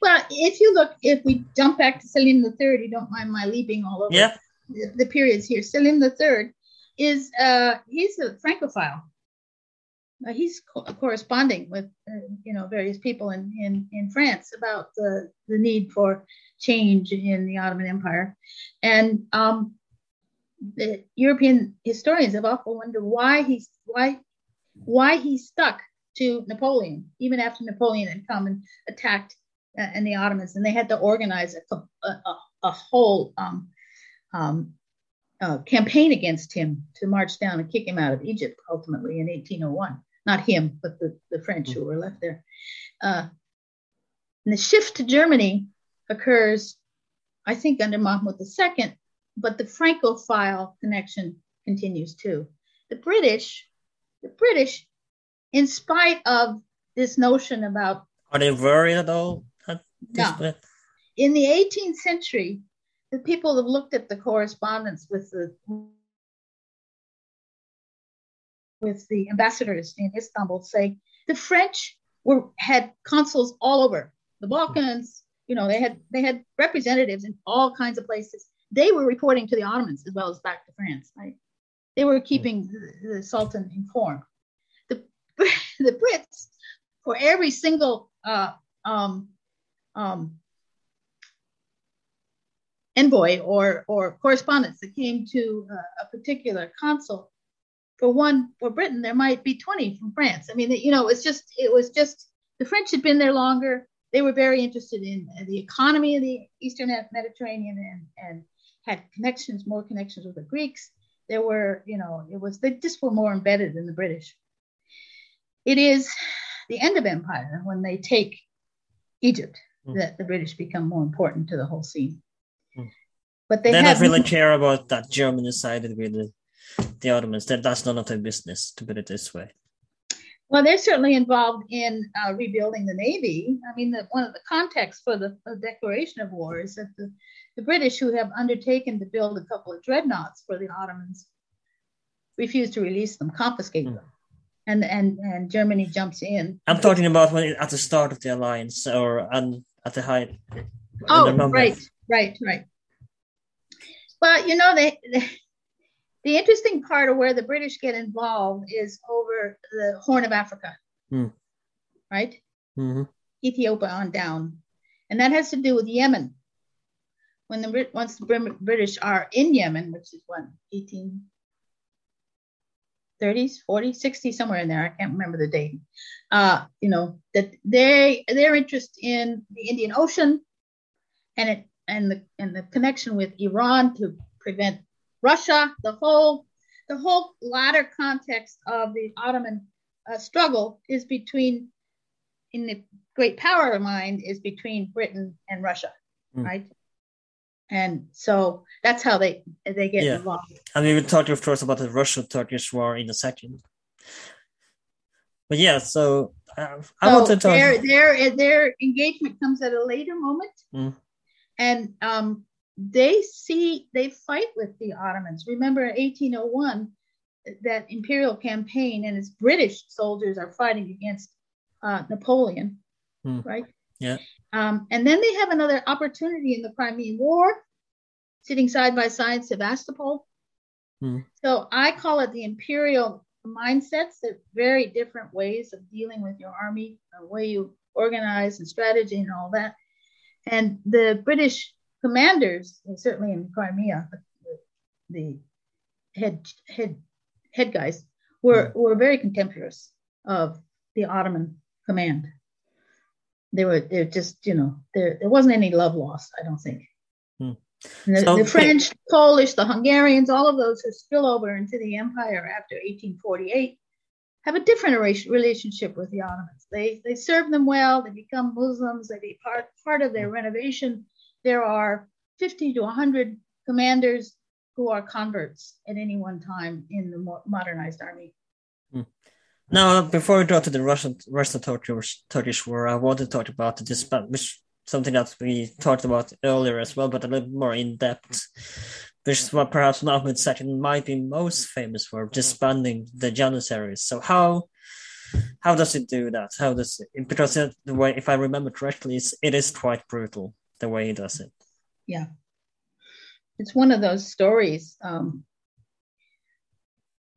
Well, if you look, if we jump back to Selim the Third, you don't mind my leaping all over
yeah.
the, the periods here. Selim the Third is uh, he's a Francophile. Uh, he's co- corresponding with uh, you know various people in, in in France about the the need for change in the Ottoman Empire, and um, the European historians have often wondered why he's why why he stuck to Napoleon even after Napoleon had come and attacked uh, and the Ottomans, and they had to organize a a, a whole um, um, uh, campaign against him to march down and kick him out of Egypt ultimately in 1801 not him, but the, the French who were left there. Uh, and the shift to Germany occurs, I think, under Mahmud II, but the Francophile connection continues too. The British, the British, in spite of this notion about
are they worried at all? At
no. In the 18th century, the people have looked at the correspondence with the with the ambassadors in Istanbul say the French were had consuls all over the Balkans. You know, they had they had representatives in all kinds of places. They were reporting to the Ottomans as well as back to France. Right? They were keeping the, the Sultan informed. The the Brits, for every single uh, um, um, envoy or or correspondence that came to uh, a particular consul, for one for Britain, there might be 20 from France. I mean, you know, it's just it was just the French had been there longer. They were very interested in the economy of the Eastern Mediterranean and, and had connections, more connections with the Greeks. There were, you know, it was they just were more embedded in the British. It is the end of empire when they take Egypt mm. that the British become more important to the whole scene. Mm. But they,
they don't really care about that Germany sided with the Ottomans. That that's none of their business, to put it this way.
Well, they're certainly involved in uh, rebuilding the navy. I mean, the, one of the contexts for the, the, declaration of war is that the, the British, who have undertaken to build a couple of dreadnoughts for the Ottomans, refuse to release them, confiscate mm. them, and and and Germany jumps in.
I'm talking about when at the start of the alliance or and at the height.
Oh, right, right, right. Well, you know they, they the interesting part of where the British get involved is over the Horn of Africa, mm. right? Mm-hmm. Ethiopia on down, and that has to do with Yemen. When the once the British are in Yemen, which is what 1830s, 40s, 60s, somewhere in there. I can't remember the date. Uh, you know that they their interest in the Indian Ocean and it and the and the connection with Iran to prevent Russia, the whole the whole latter context of the Ottoman uh, struggle is between, in the great power mind, is between Britain and Russia, mm. right? And so that's how they they get yeah. involved.
And we will talk, of course, about the Russo-Turkish War in a second. But yeah, so uh, I
so
want to talk.
Their their their engagement comes at a later moment, mm. and um, they see they fight with the Ottomans. Remember 1801, that imperial campaign, and its British soldiers are fighting against uh, Napoleon, hmm. right?
Yeah.
Um, and then they have another opportunity in the Crimean War, sitting side by side Sevastopol. Hmm. So I call it the imperial mindsets. They're very different ways of dealing with your army, the way you organize and strategy and all that. And the British commanders, certainly in Crimea, the, head head head guys were hmm. were very contemptuous of the Ottoman command. They were they're just you know there there wasn't any love lost. I don't think. Hmm. The, so, the, French, the Polish, the Hungarians, all of those who spill over into the empire after 1848 have a different relationship with the Ottomans. They they serve them well. They become Muslims. They be part part of their hmm. renovation there are 50 to 100 commanders who are converts at any one time in the modernized army.
Hmm. Now, before we go to the Russian Russian Turkish, war, I want to talk about the disband, which something that we talked about earlier as well, but a little more in depth. Which is what perhaps Mahmud II might be most famous for, disbanding the Janissaries. So how how does it do that? How does it, because the way, if I remember correctly, it is quite brutal the way he does it.
Yeah. It's one of those stories um,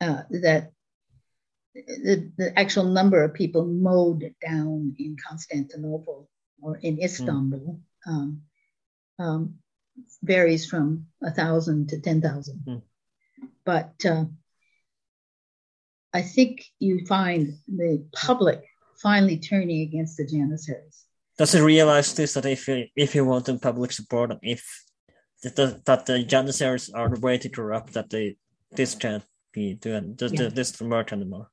uh, that the, the actual number of people mowed down in Constantinople or in Istanbul mm. um, um, varies from a thousand to ten thousand. Mm. But uh, I think you find the public finally turning against the Janissaries.
Does it realize this that if you, if you want the public support, and if that, that the Janissaries are way too corrupt, that they this can't be doing this, yeah. this work anymore?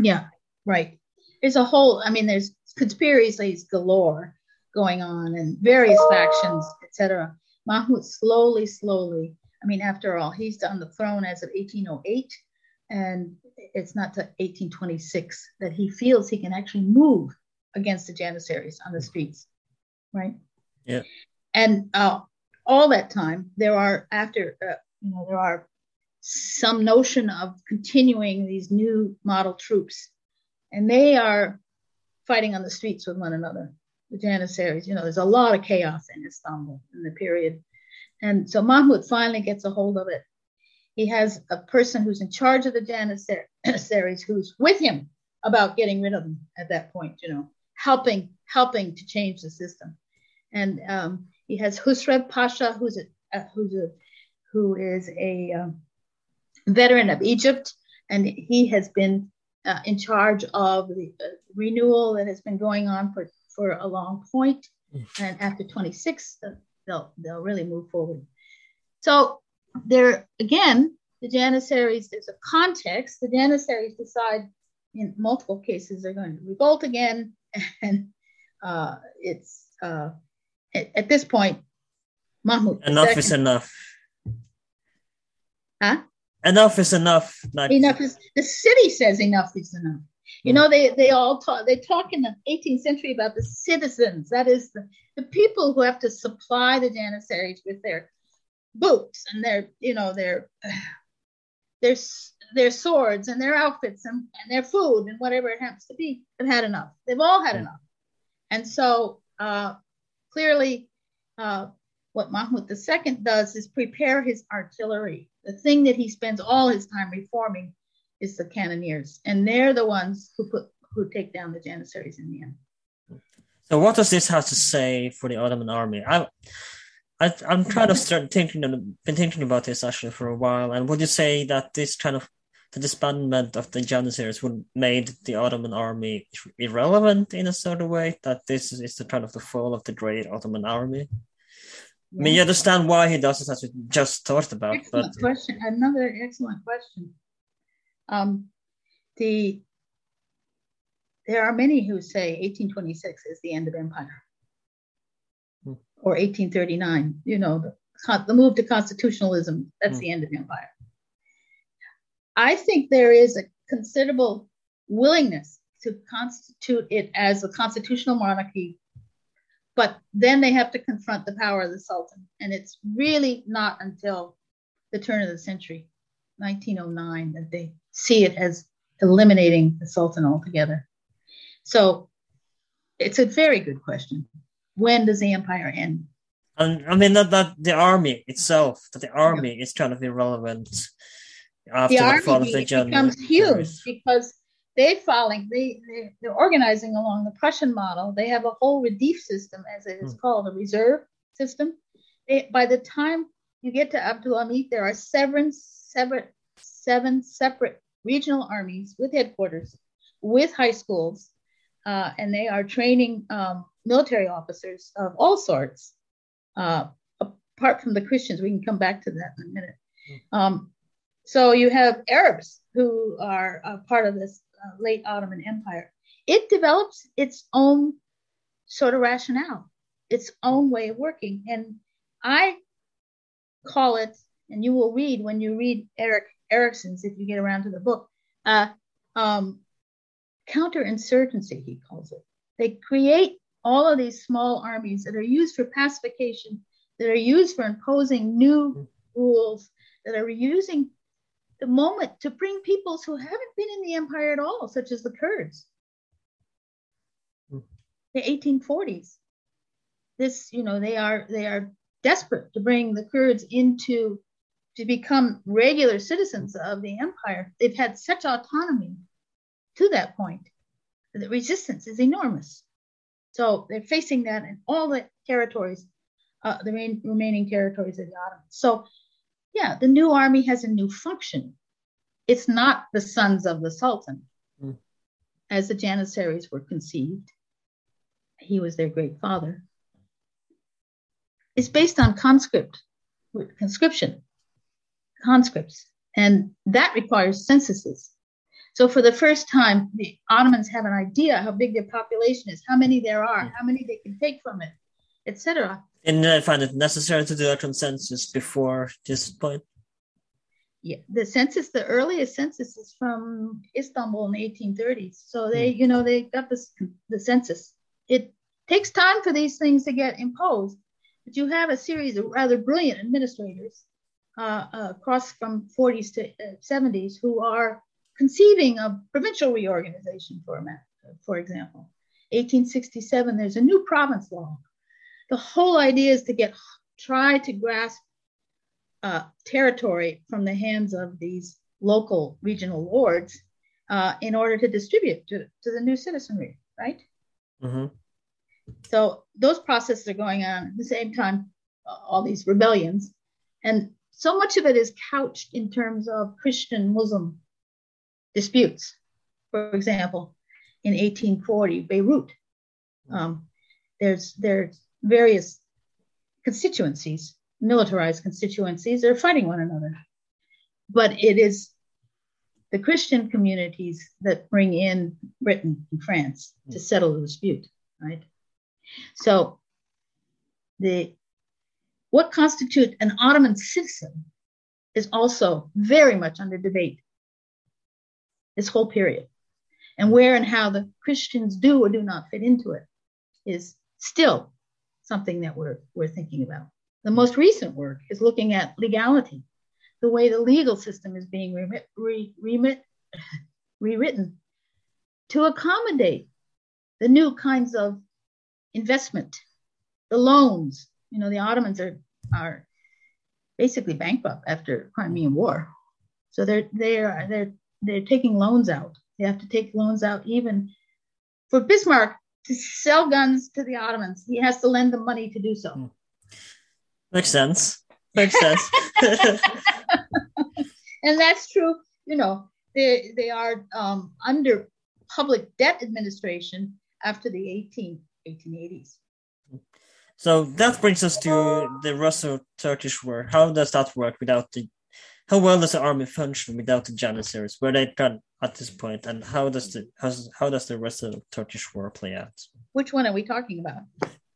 Yeah, right. There's a whole. I mean, there's conspiracies galore going on, and various factions, etc. Mahmud slowly, slowly. I mean, after all, he's on the throne as of 1808, and it's not to 1826 that he feels he can actually move against the Janissaries on the streets, right?
Yeah.
And uh, all that time, there are after uh, you know there are some notion of continuing these new model troops, and they are fighting on the streets with one another. The Janissaries, you know, there's a lot of chaos in Istanbul in the period, and so Mahmud finally gets a hold of it. He has a person who's in charge of the Janissaries who's with him about getting rid of them at that point, you know, helping helping to change the system. And um, he has Husrev Pasha, who's a, uh, who's a who is a um, veteran of Egypt, and he has been uh, in charge of the uh, renewal that has been going on for, for a long point. Mm. And after 26, uh, they'll they'll really move forward. So there again, the Janissaries. There's a context. The Janissaries decide in multiple cases they're going to revolt again, and uh, it's uh, at, at, this point, Mahmoud.
Enough is enough.
Huh?
Enough is enough.
Not... Enough is the city says enough is enough. You know, they, they all talk, they talk in the 18th century about the citizens. That is the, the people who have to supply the Janissaries with their boots and their, you know, their, their, their swords and their outfits and, and their food and whatever it happens to be. They've had enough. They've all had enough. And so uh, clearly, uh, what Mahmud II does is prepare his artillery. The thing that he spends all his time reforming is the cannoneers, and they're the ones who put who take down the Janissaries in the end.
So, what does this have to say for the Ottoman army? I, I I'm trying to start thinking and been thinking about this actually for a while. And would you say that this kind of the disbandment of the Janissaries would made the Ottoman army irrelevant in a sort of way? That this is the kind of the fall of the great Ottoman army. Yeah. I mean, you understand why he does this, as we just talked about.
Excellent but question. Another excellent question. Um, the there are many who say 1826 is the end of empire. Or 1839. You know, the, the move to constitutionalism. That's hmm. the end of the empire. I think there is a considerable willingness to constitute it as a constitutional monarchy, but then they have to confront the power of the Sultan. And it's really not until the turn of the century, 1909, that they see it as eliminating the Sultan altogether. So it's a very good question. When does the empire end?
Um, I mean, that, that the army itself, that the army yeah. is kind of irrelevant after the,
the fall of the becomes huge because they're following, they, they, they're organizing along the Prussian model. They have a whole Redif system, as it is hmm. called, a reserve system. They, by the time you get to Abdul Hamid, there are seven, seven, seven separate regional armies with headquarters, with high schools, uh, and they are training um, military officers of all sorts. Uh, apart from the Christians, we can come back to that in a minute. Hmm. Um, so you have Arabs who are part of this uh, late Ottoman Empire. It develops its own sort of rationale, its own way of working, and I call it, and you will read when you read Eric Erickson's, if you get around to the book, uh, um, counterinsurgency, he calls it. They create all of these small armies that are used for pacification, that are used for imposing new rules, that are using the moment to bring peoples who haven't been in the empire at all, such as the Kurds. The 1840s. This, you know, they are they are desperate to bring the Kurds into to become regular citizens of the empire. They've had such autonomy to that point, that the resistance is enormous. So they're facing that in all the territories, uh, the main, remaining territories of the Ottomans. So, yeah, the new army has a new function. It's not the sons of the Sultan, mm. as the Janissaries were conceived. He was their great father. It's based on conscript, conscription, conscripts, and that requires censuses. So for the first time, the Ottomans have an idea how big their population is, how many there are, how many they can take from it, etc.
And I find it necessary to do a consensus before this point.
Yeah, the census, the earliest census is from Istanbul in the 1830s. So they, mm. you know, they got this the census. It takes time for these things to get imposed, but you have a series of rather brilliant administrators uh, uh, across from 40s to uh, 70s who are conceiving of provincial reorganization for, for example. 1867, there's a new province law. The whole idea is to get try to grasp uh, territory from the hands of these local regional lords uh, in order to distribute to, to the new citizenry, right? Mm-hmm. So those processes are going on at the same time, uh, all these rebellions. And so much of it is couched in terms of Christian Muslim disputes. For example, in 1840, Beirut, um, there's there's various constituencies, militarized constituencies, are fighting one another. But it is the Christian communities that bring in Britain and France to settle the dispute, right? So the what constitutes an Ottoman citizen is also very much under debate this whole period. And where and how the Christians do or do not fit into it is still something that we're, we're thinking about. The most recent work is looking at legality, the way the legal system is being remit, re, remit, rewritten to accommodate the new kinds of investment, the loans. You know, the Ottomans are, are basically bankrupt after Crimean War. So they're, they're, they're they're taking loans out. They have to take loans out even for Bismarck to sell guns to the Ottomans. He has to lend them money to do so. Hmm.
Makes sense. Makes sense.
and that's true. You know, they they are um, under public debt administration after the 18, 1880s.
So that brings us to the Russo-Turkish War. How does that work without the how well does the army function without the Janissaries? Where they done at this point, and how does the how, how does the rest of the Turkish war play out?
Which one are we talking about?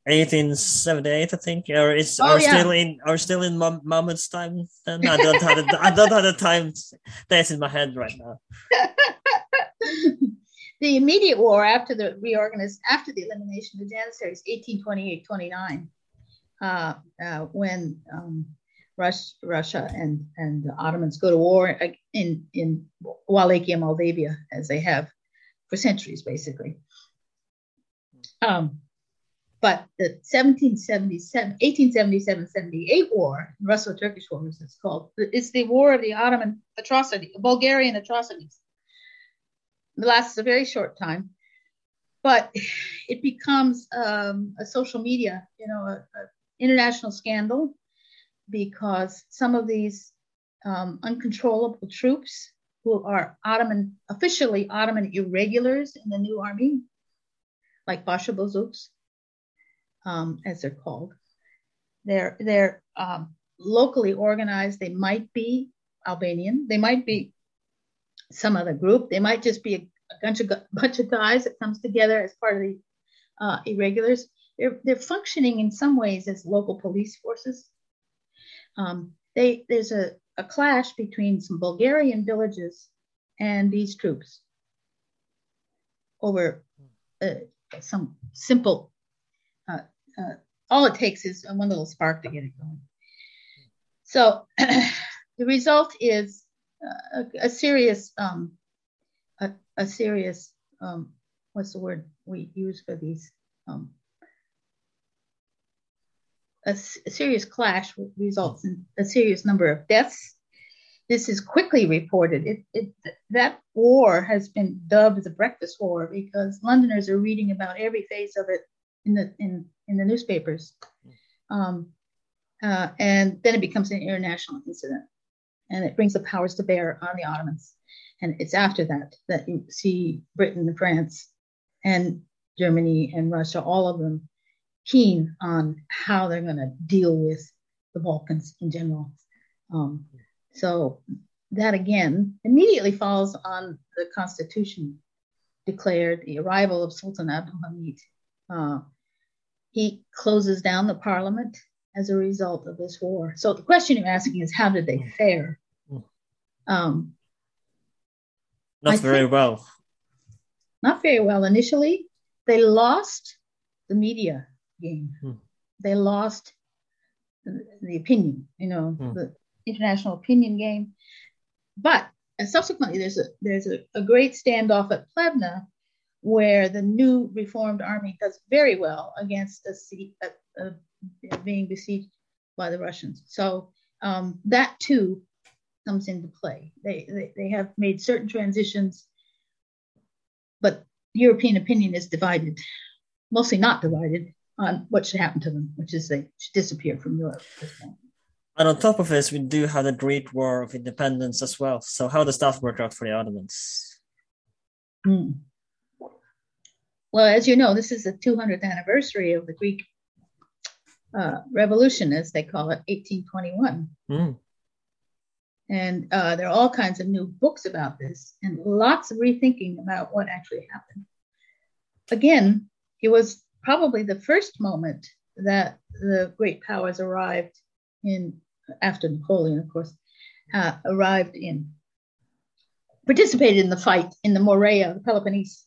1878, I think, or is oh, are yeah. still in are still in Mahmud's time? Then I don't have the, I don't have the time that's in my head right now.
the immediate war after the reorganized after the elimination of the Janissaries, 1828-29, uh, uh, when um, Russia and, and the Ottomans go to war in, in Wallachia, Moldavia, as they have for centuries, basically. Um, but the 1777, 1877-78 war, Russo-Turkish War, as it's called, it's the war of the Ottoman atrocity, Bulgarian atrocities. It lasts a very short time, but it becomes um, a social media, you know, an international scandal because some of these um, uncontrollable troops who are Ottoman, officially Ottoman irregulars in the new army, like Bashi-Bazouks, um, as they're called, they're, they're um, locally organized. They might be Albanian, they might be some other group, they might just be a, a bunch, of, bunch of guys that comes together as part of the uh, irregulars. They're, they're functioning in some ways as local police forces um, they, there's a, a clash between some Bulgarian villages and these troops over uh, some simple, uh, uh, all it takes is one little spark to get it going. So the result is uh, a, a serious, um, a, a, serious, um, what's the word we use for these um, a, a serious clash results in a serious number of deaths. this is quickly reported. It, it, that war has been dubbed the Breakfast War because Londoners are reading about every phase of it in the in, in the newspapers, um, uh, and then it becomes an international incident, and it brings the powers to bear on the Ottomans. And it's after that that you see Britain and France and Germany and Russia, all of them keen on how they're going to deal with the Balkans in general. Um, so that again immediately falls on the constitution declared the arrival of Sultan Abdul Hamid. Uh, he closes down the parliament as a result of this war. So the question you're asking is how did they fare? Um,
not I very well.
Not very well initially. They lost the media game. Hmm. They lost the, the, opinion, you know, hmm. the international opinion game. But subsequently, there's a there's a, a great standoff at Plevna where the new reformed army does very well against a, a, a being besieged by the Russians. So um, that too comes into play. They, they, they have made certain transitions, but European opinion is divided, mostly not divided on what should happen to them, which is they should disappear from Europe.
And on top of this, we do have the Greek War of Independence as well. So how does that work out for the Ottomans?
Hmm. Well, as you know, this is the 200th anniversary of the Greek uh, Revolution, as they call it, 1821. Mm. And uh, there are all kinds of new books about this and lots of rethinking about what actually happened. Again, it was probably the first moment that the great powers arrived in, after Napoleon, of course, uh, arrived in, participated in the fight in the Morea, the Peloponnese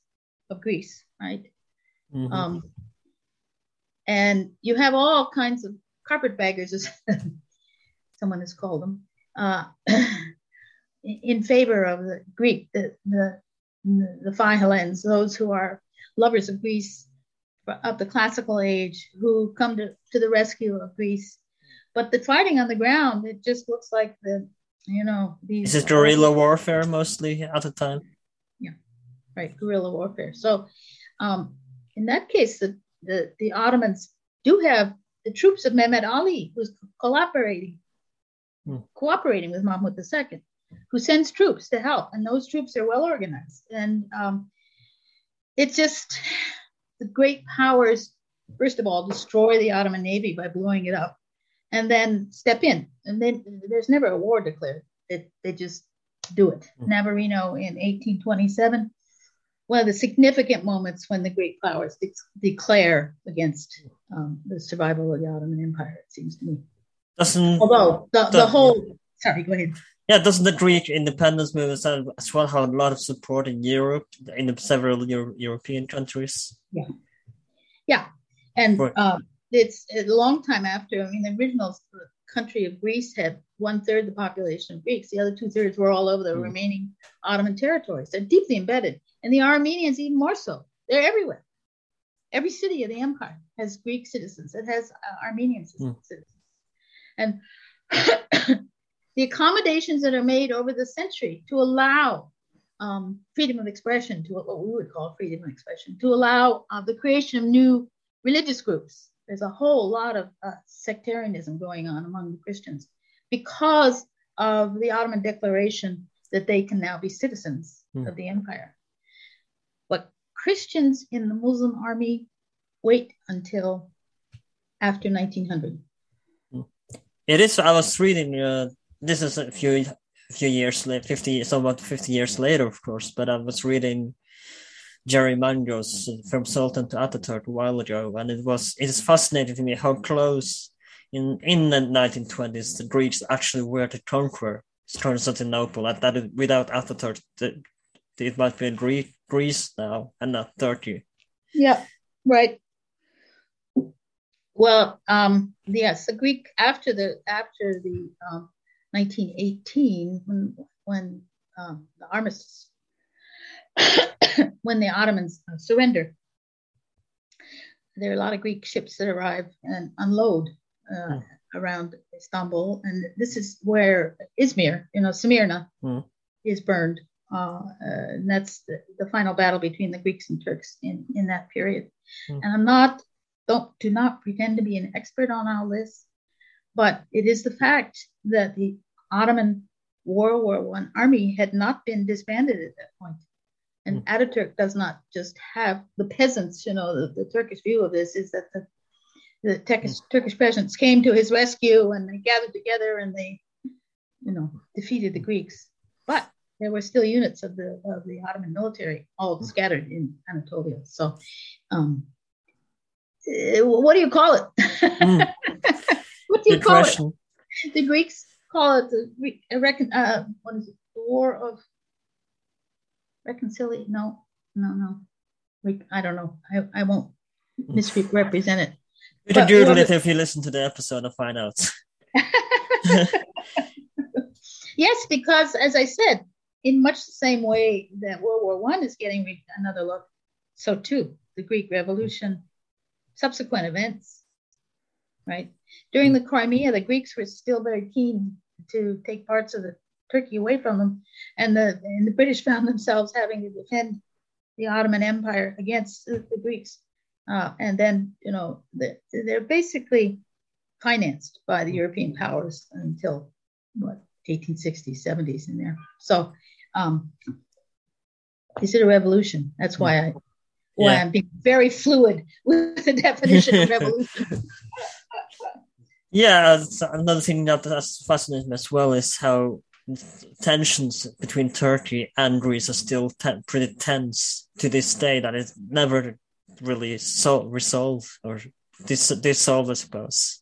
of Greece, right? Mm-hmm. Um, and you have all kinds of carpetbaggers, as someone has called them, uh, in favor of the Greek, the, the, the Philhellenes, those who are lovers of Greece of the classical age, who come to, to the rescue of Greece. But the fighting on the ground, it just looks like the, you know, these.
Is it guerrilla warfare mostly at the time?
Yeah, right, guerrilla warfare. So, um, in that case, the, the, the Ottomans do have the troops of Mehmed Ali, who's cooperating, hmm. cooperating with Mahmud II, who sends troops to help, and those troops are well organized. And um, it's just the great powers, first of all, destroy the Ottoman Navy by blowing it up, and then step in. And then there's never a war declared. It, they just do it. Hmm. Navarino in 1827 one of the significant moments when the great powers de- declare against um, the survival of the Ottoman Empire, it seems to me.
Doesn't
although the, the whole sorry, go ahead.
Yeah, doesn't the Greek independence movement as well have a lot of support in Europe, in several Euro- European countries?
Yeah, yeah, and um, it's a long time after. I mean, the original country of Greece had one third the population of Greeks. The other two thirds were all over the mm. remaining Ottoman territories. They're deeply embedded and the Armenians, even more so. They're everywhere. Every city of the empire has Greek citizens, it has uh, Armenian mm. citizens. And the accommodations that are made over the century to allow um, freedom of expression, to what we would call freedom of expression, to allow uh, the creation of new religious groups. There's a whole lot of uh, sectarianism going on among the Christians because of the Ottoman declaration that they can now be citizens mm. of the empire. But Christians in the Muslim army wait until after 1900.
It is. I was reading. Uh, this is a few few years later, fifty, somewhat fifty years later, of course. But I was reading Jerry Mangos from Sultan to Ataturk a while ago, and it was it is fascinating to me how close in in the 1920s the Greeks actually were to conquer Constantinople. That that without Ataturk, it might be Greek Greece now and not Turkey.
Yeah, right. Well, um, yes, the Greek after the after the um, 1918 when when um, the armistice when the Ottomans uh, surrender, there are a lot of Greek ships that arrive and unload uh, mm. around Istanbul, and this is where Izmir, you know, Smyrna, mm. is burned. Uh, uh, and that's the, the, final battle between the Greeks and Turks in, in that period. Mm. And I'm not, don't do not pretend to be an expert on all this, but it is the fact that the Ottoman World War One army had not been disbanded at that point. And mm. Ataturk does not just have the peasants, you know, the, the Turkish view of this is that the, the Turkish, mm. Turkish peasants came to his rescue and they gathered together and they, you know, defeated the Greeks. But there were still units of the of the Ottoman military all mm. scattered in Anatolia. So, um, uh, what do you call it? Mm. what do you Good call question. it? The Greeks call it the I uh, reckon uh, what is it? The War of Reconciliation? No, no, no. I don't know. I, I won't hmm. misrepresent it.
You can Google it if you listen to the episode and find out.
yes, because as I said, in much the same way that World War One is getting another look, so too the Greek Revolution, subsequent events, right? During hmm. the Crimea, the Greeks were still very keen to take parts of the Turkey away from them, and the and the British found themselves having to defend the Ottoman Empire against the, the Greeks, uh, and then you know the, they're basically financed by the European powers until what 1860s, 70s in there. So um, is it a revolution? That's why I why yeah. I'm being very fluid with the definition of revolution.
yeah, another thing that that's fascinating as well is how tensions between Turkey and Greece are still te- pretty tense to this day. That is never really so resolved or dis- dissolved, I suppose.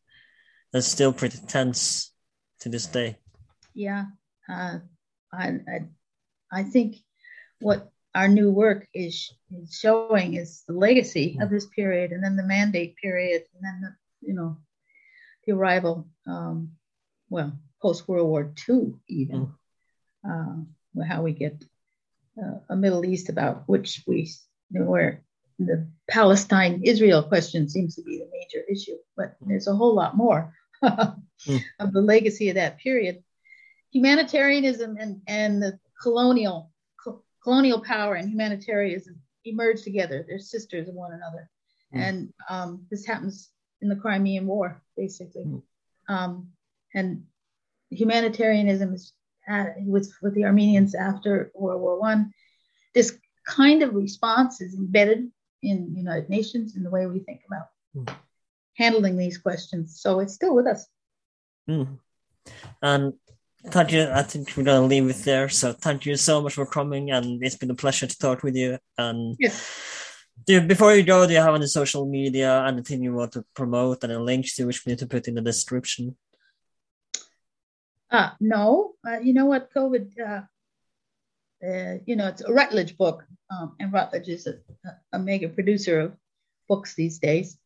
It's still pretty tense to this day.
Yeah, uh, I, I I think what our new work is, is showing is the legacy of this period and then the mandate period and then the you know the arrival um, well post world war ii even mm. uh, how we get uh, a middle east about which we you know, where the palestine israel question seems to be the major issue but there's a whole lot more mm. of the legacy of that period humanitarianism and, and the colonial co- colonial power and humanitarianism emerge together. They're sisters of one another, mm. and um, this happens in the Crimean War, basically. Mm. Um, and humanitarianism is at, with with the Armenians after World War One. This kind of response is embedded in United Nations in the way we think about mm. handling these questions. So it's still with us.
Mm. And thank you. I think we're gonna leave it there. So thank you so much for coming, and it's been a pleasure to talk with you. And
yes.
Do before you go, do you have any social media, anything you want to promote, and links to which we need to put in the description?
Uh, no, uh, you know what? COVID, uh, uh, you know, it's a Routledge book, um, and Routledge is a, a, mega producer of books these days.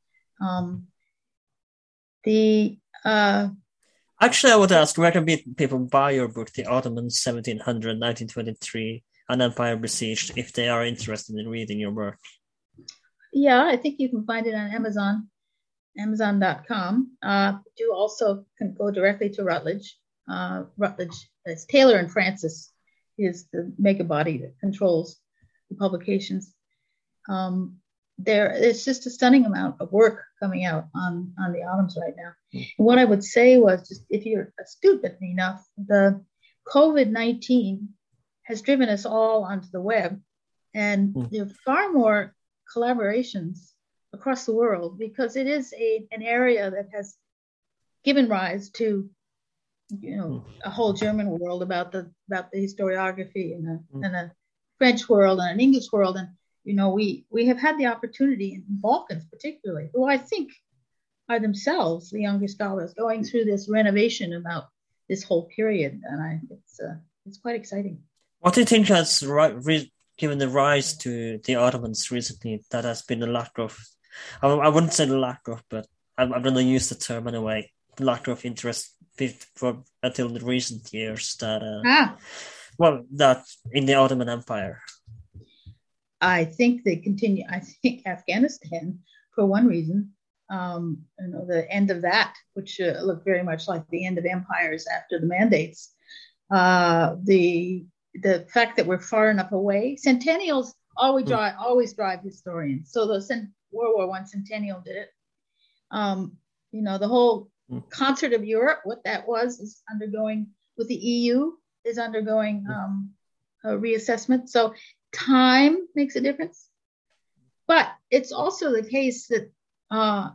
Um, the uh,
Actually, I would ask where can people buy your book, The Ottomans 1700 1923, An Empire Besieged, if they are interested in reading your work?
Yeah, I think you can find it on Amazon, Amazon.com. Uh, you also can go directly to Routledge. Uh, Routledge, it's Taylor and Francis is the mega body that controls the publications. Um, there it's just a stunning amount of work coming out on on the Ottomans right now. Mm. what I would say was just if you're astute enough, the COVID nineteen has driven us all onto the web, and mm. there are far more collaborations across the world because it is a an area that has given rise to you know mm. a whole German world about the about the historiography and a, mm. and a French world and an English world and you know, we we have had the opportunity in Balkans, particularly, who I think are themselves the younger scholars going through this renovation about this whole period, and I it's uh, it's quite exciting.
What do you think has re- given the rise to the Ottomans recently? That has been a lack of, I, I wouldn't say the lack of, but I'm, I'm going to use the term anyway. Lack of interest for until the recent years that, uh, ah. well, that in the Ottoman Empire.
I think they continue. I think Afghanistan, for one reason, um, you know, the end of that, which uh, looked very much like the end of empires after the mandates. Uh, the the fact that we're far enough away, centennials always hmm. drive always drive historians. So the cent- World War One centennial did it. Um, you know, the whole hmm. concert of Europe, what that was, is undergoing with the EU is undergoing hmm. um, a reassessment. So time makes a difference. But it's also the case that uh,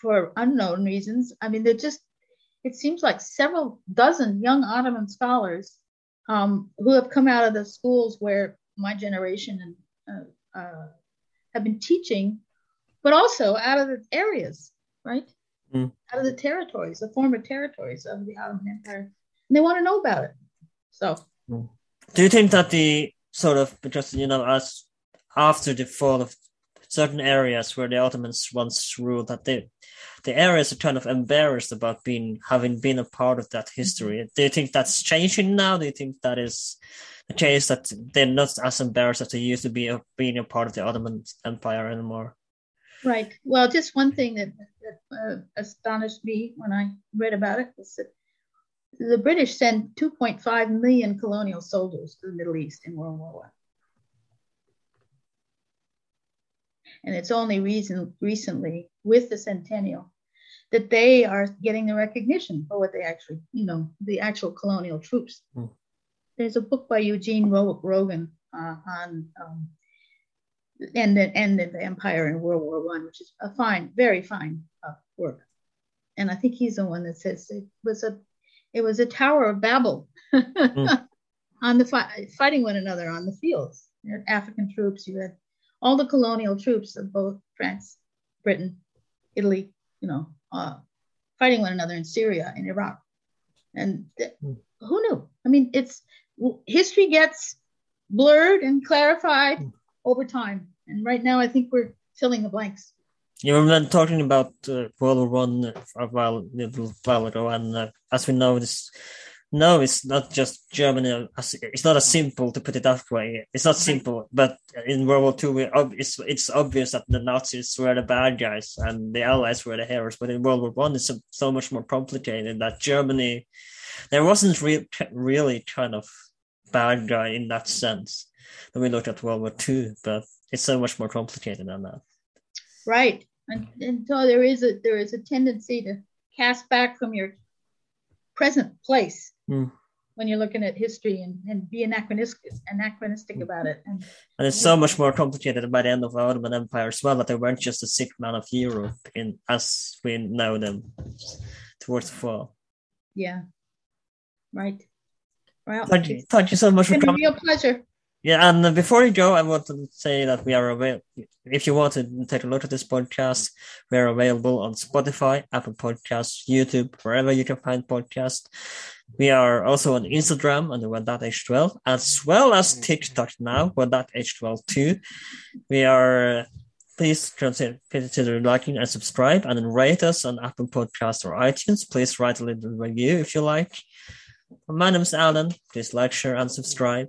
for unknown reasons, I mean, they're just, it seems like several dozen young Ottoman scholars um, who have come out of the schools where my generation and uh, uh, have been teaching, but also out of the areas, right? Mm. Out of the territories, the former territories of the Ottoman Empire. And they want to know about it. So,
mm. do you think that the sort of, because, you know, as after the fall of certain areas where the Ottomans once ruled that they the areas are kind of embarrassed about being having been a part of that history. Mm-hmm. Do you think that's changing now? Do you think that is the case that they're not as embarrassed as they used to be of being a part of the Ottoman Empire anymore?
Right. Well, just one thing that, that uh, astonished me when I read about it was that the British sent 2.5 million colonial soldiers to the Middle East in World War One. And it's only reason recently with the centennial that they are getting the recognition for what they actually, you know, the actual colonial troops. Mm. There's a book by Eugene Rogan uh, on um, and the end of the empire in World War One, which is a fine, very fine uh, work. And I think he's the one that says it was a it was a Tower of Babel mm. on the fi- fighting one another on the fields. You had African troops, you had all the colonial troops of both France, Britain, Italy, you know, uh, fighting one another in Syria and Iraq. And th- mm. who knew? I mean, it's history gets blurred and clarified mm. over time. And right now, I think we're filling the blanks.
You were talking about uh, World War One a while, a little while ago, and uh, as we know, this no, it's not just Germany. It's not as simple to put it that way. It's not simple, but in World War Two, it's it's obvious that the Nazis were the bad guys and the Allies were the heroes. But in World War One, it's so much more complicated. That Germany, there wasn't re- really kind of bad guy in that sense. When we look at World War Two, but it's so much more complicated than that.
Right, and, and so there is a there is a tendency to cast back from your present place mm. when you're looking at history and, and be anachronistic, anachronistic mm. about it. And,
and it's so much more complicated by the end of the Ottoman Empire as well that they weren't just a sick man of Europe in as we know them towards the fall.
Yeah. Right.
Well, thank you, thank you so much
for coming. Real pleasure.
Yeah, and before you go, I want to say that we are available. If you want to take a look at this podcast, we are available on Spotify, Apple Podcasts, YouTube, wherever you can find podcasts. We are also on Instagram under What.H12, as well as TikTok now, What.H12 too. We are, please consider, liking and subscribe and rate us on Apple Podcasts or iTunes. Please write a little review if you like. My name is Alan. Please like, share, and subscribe.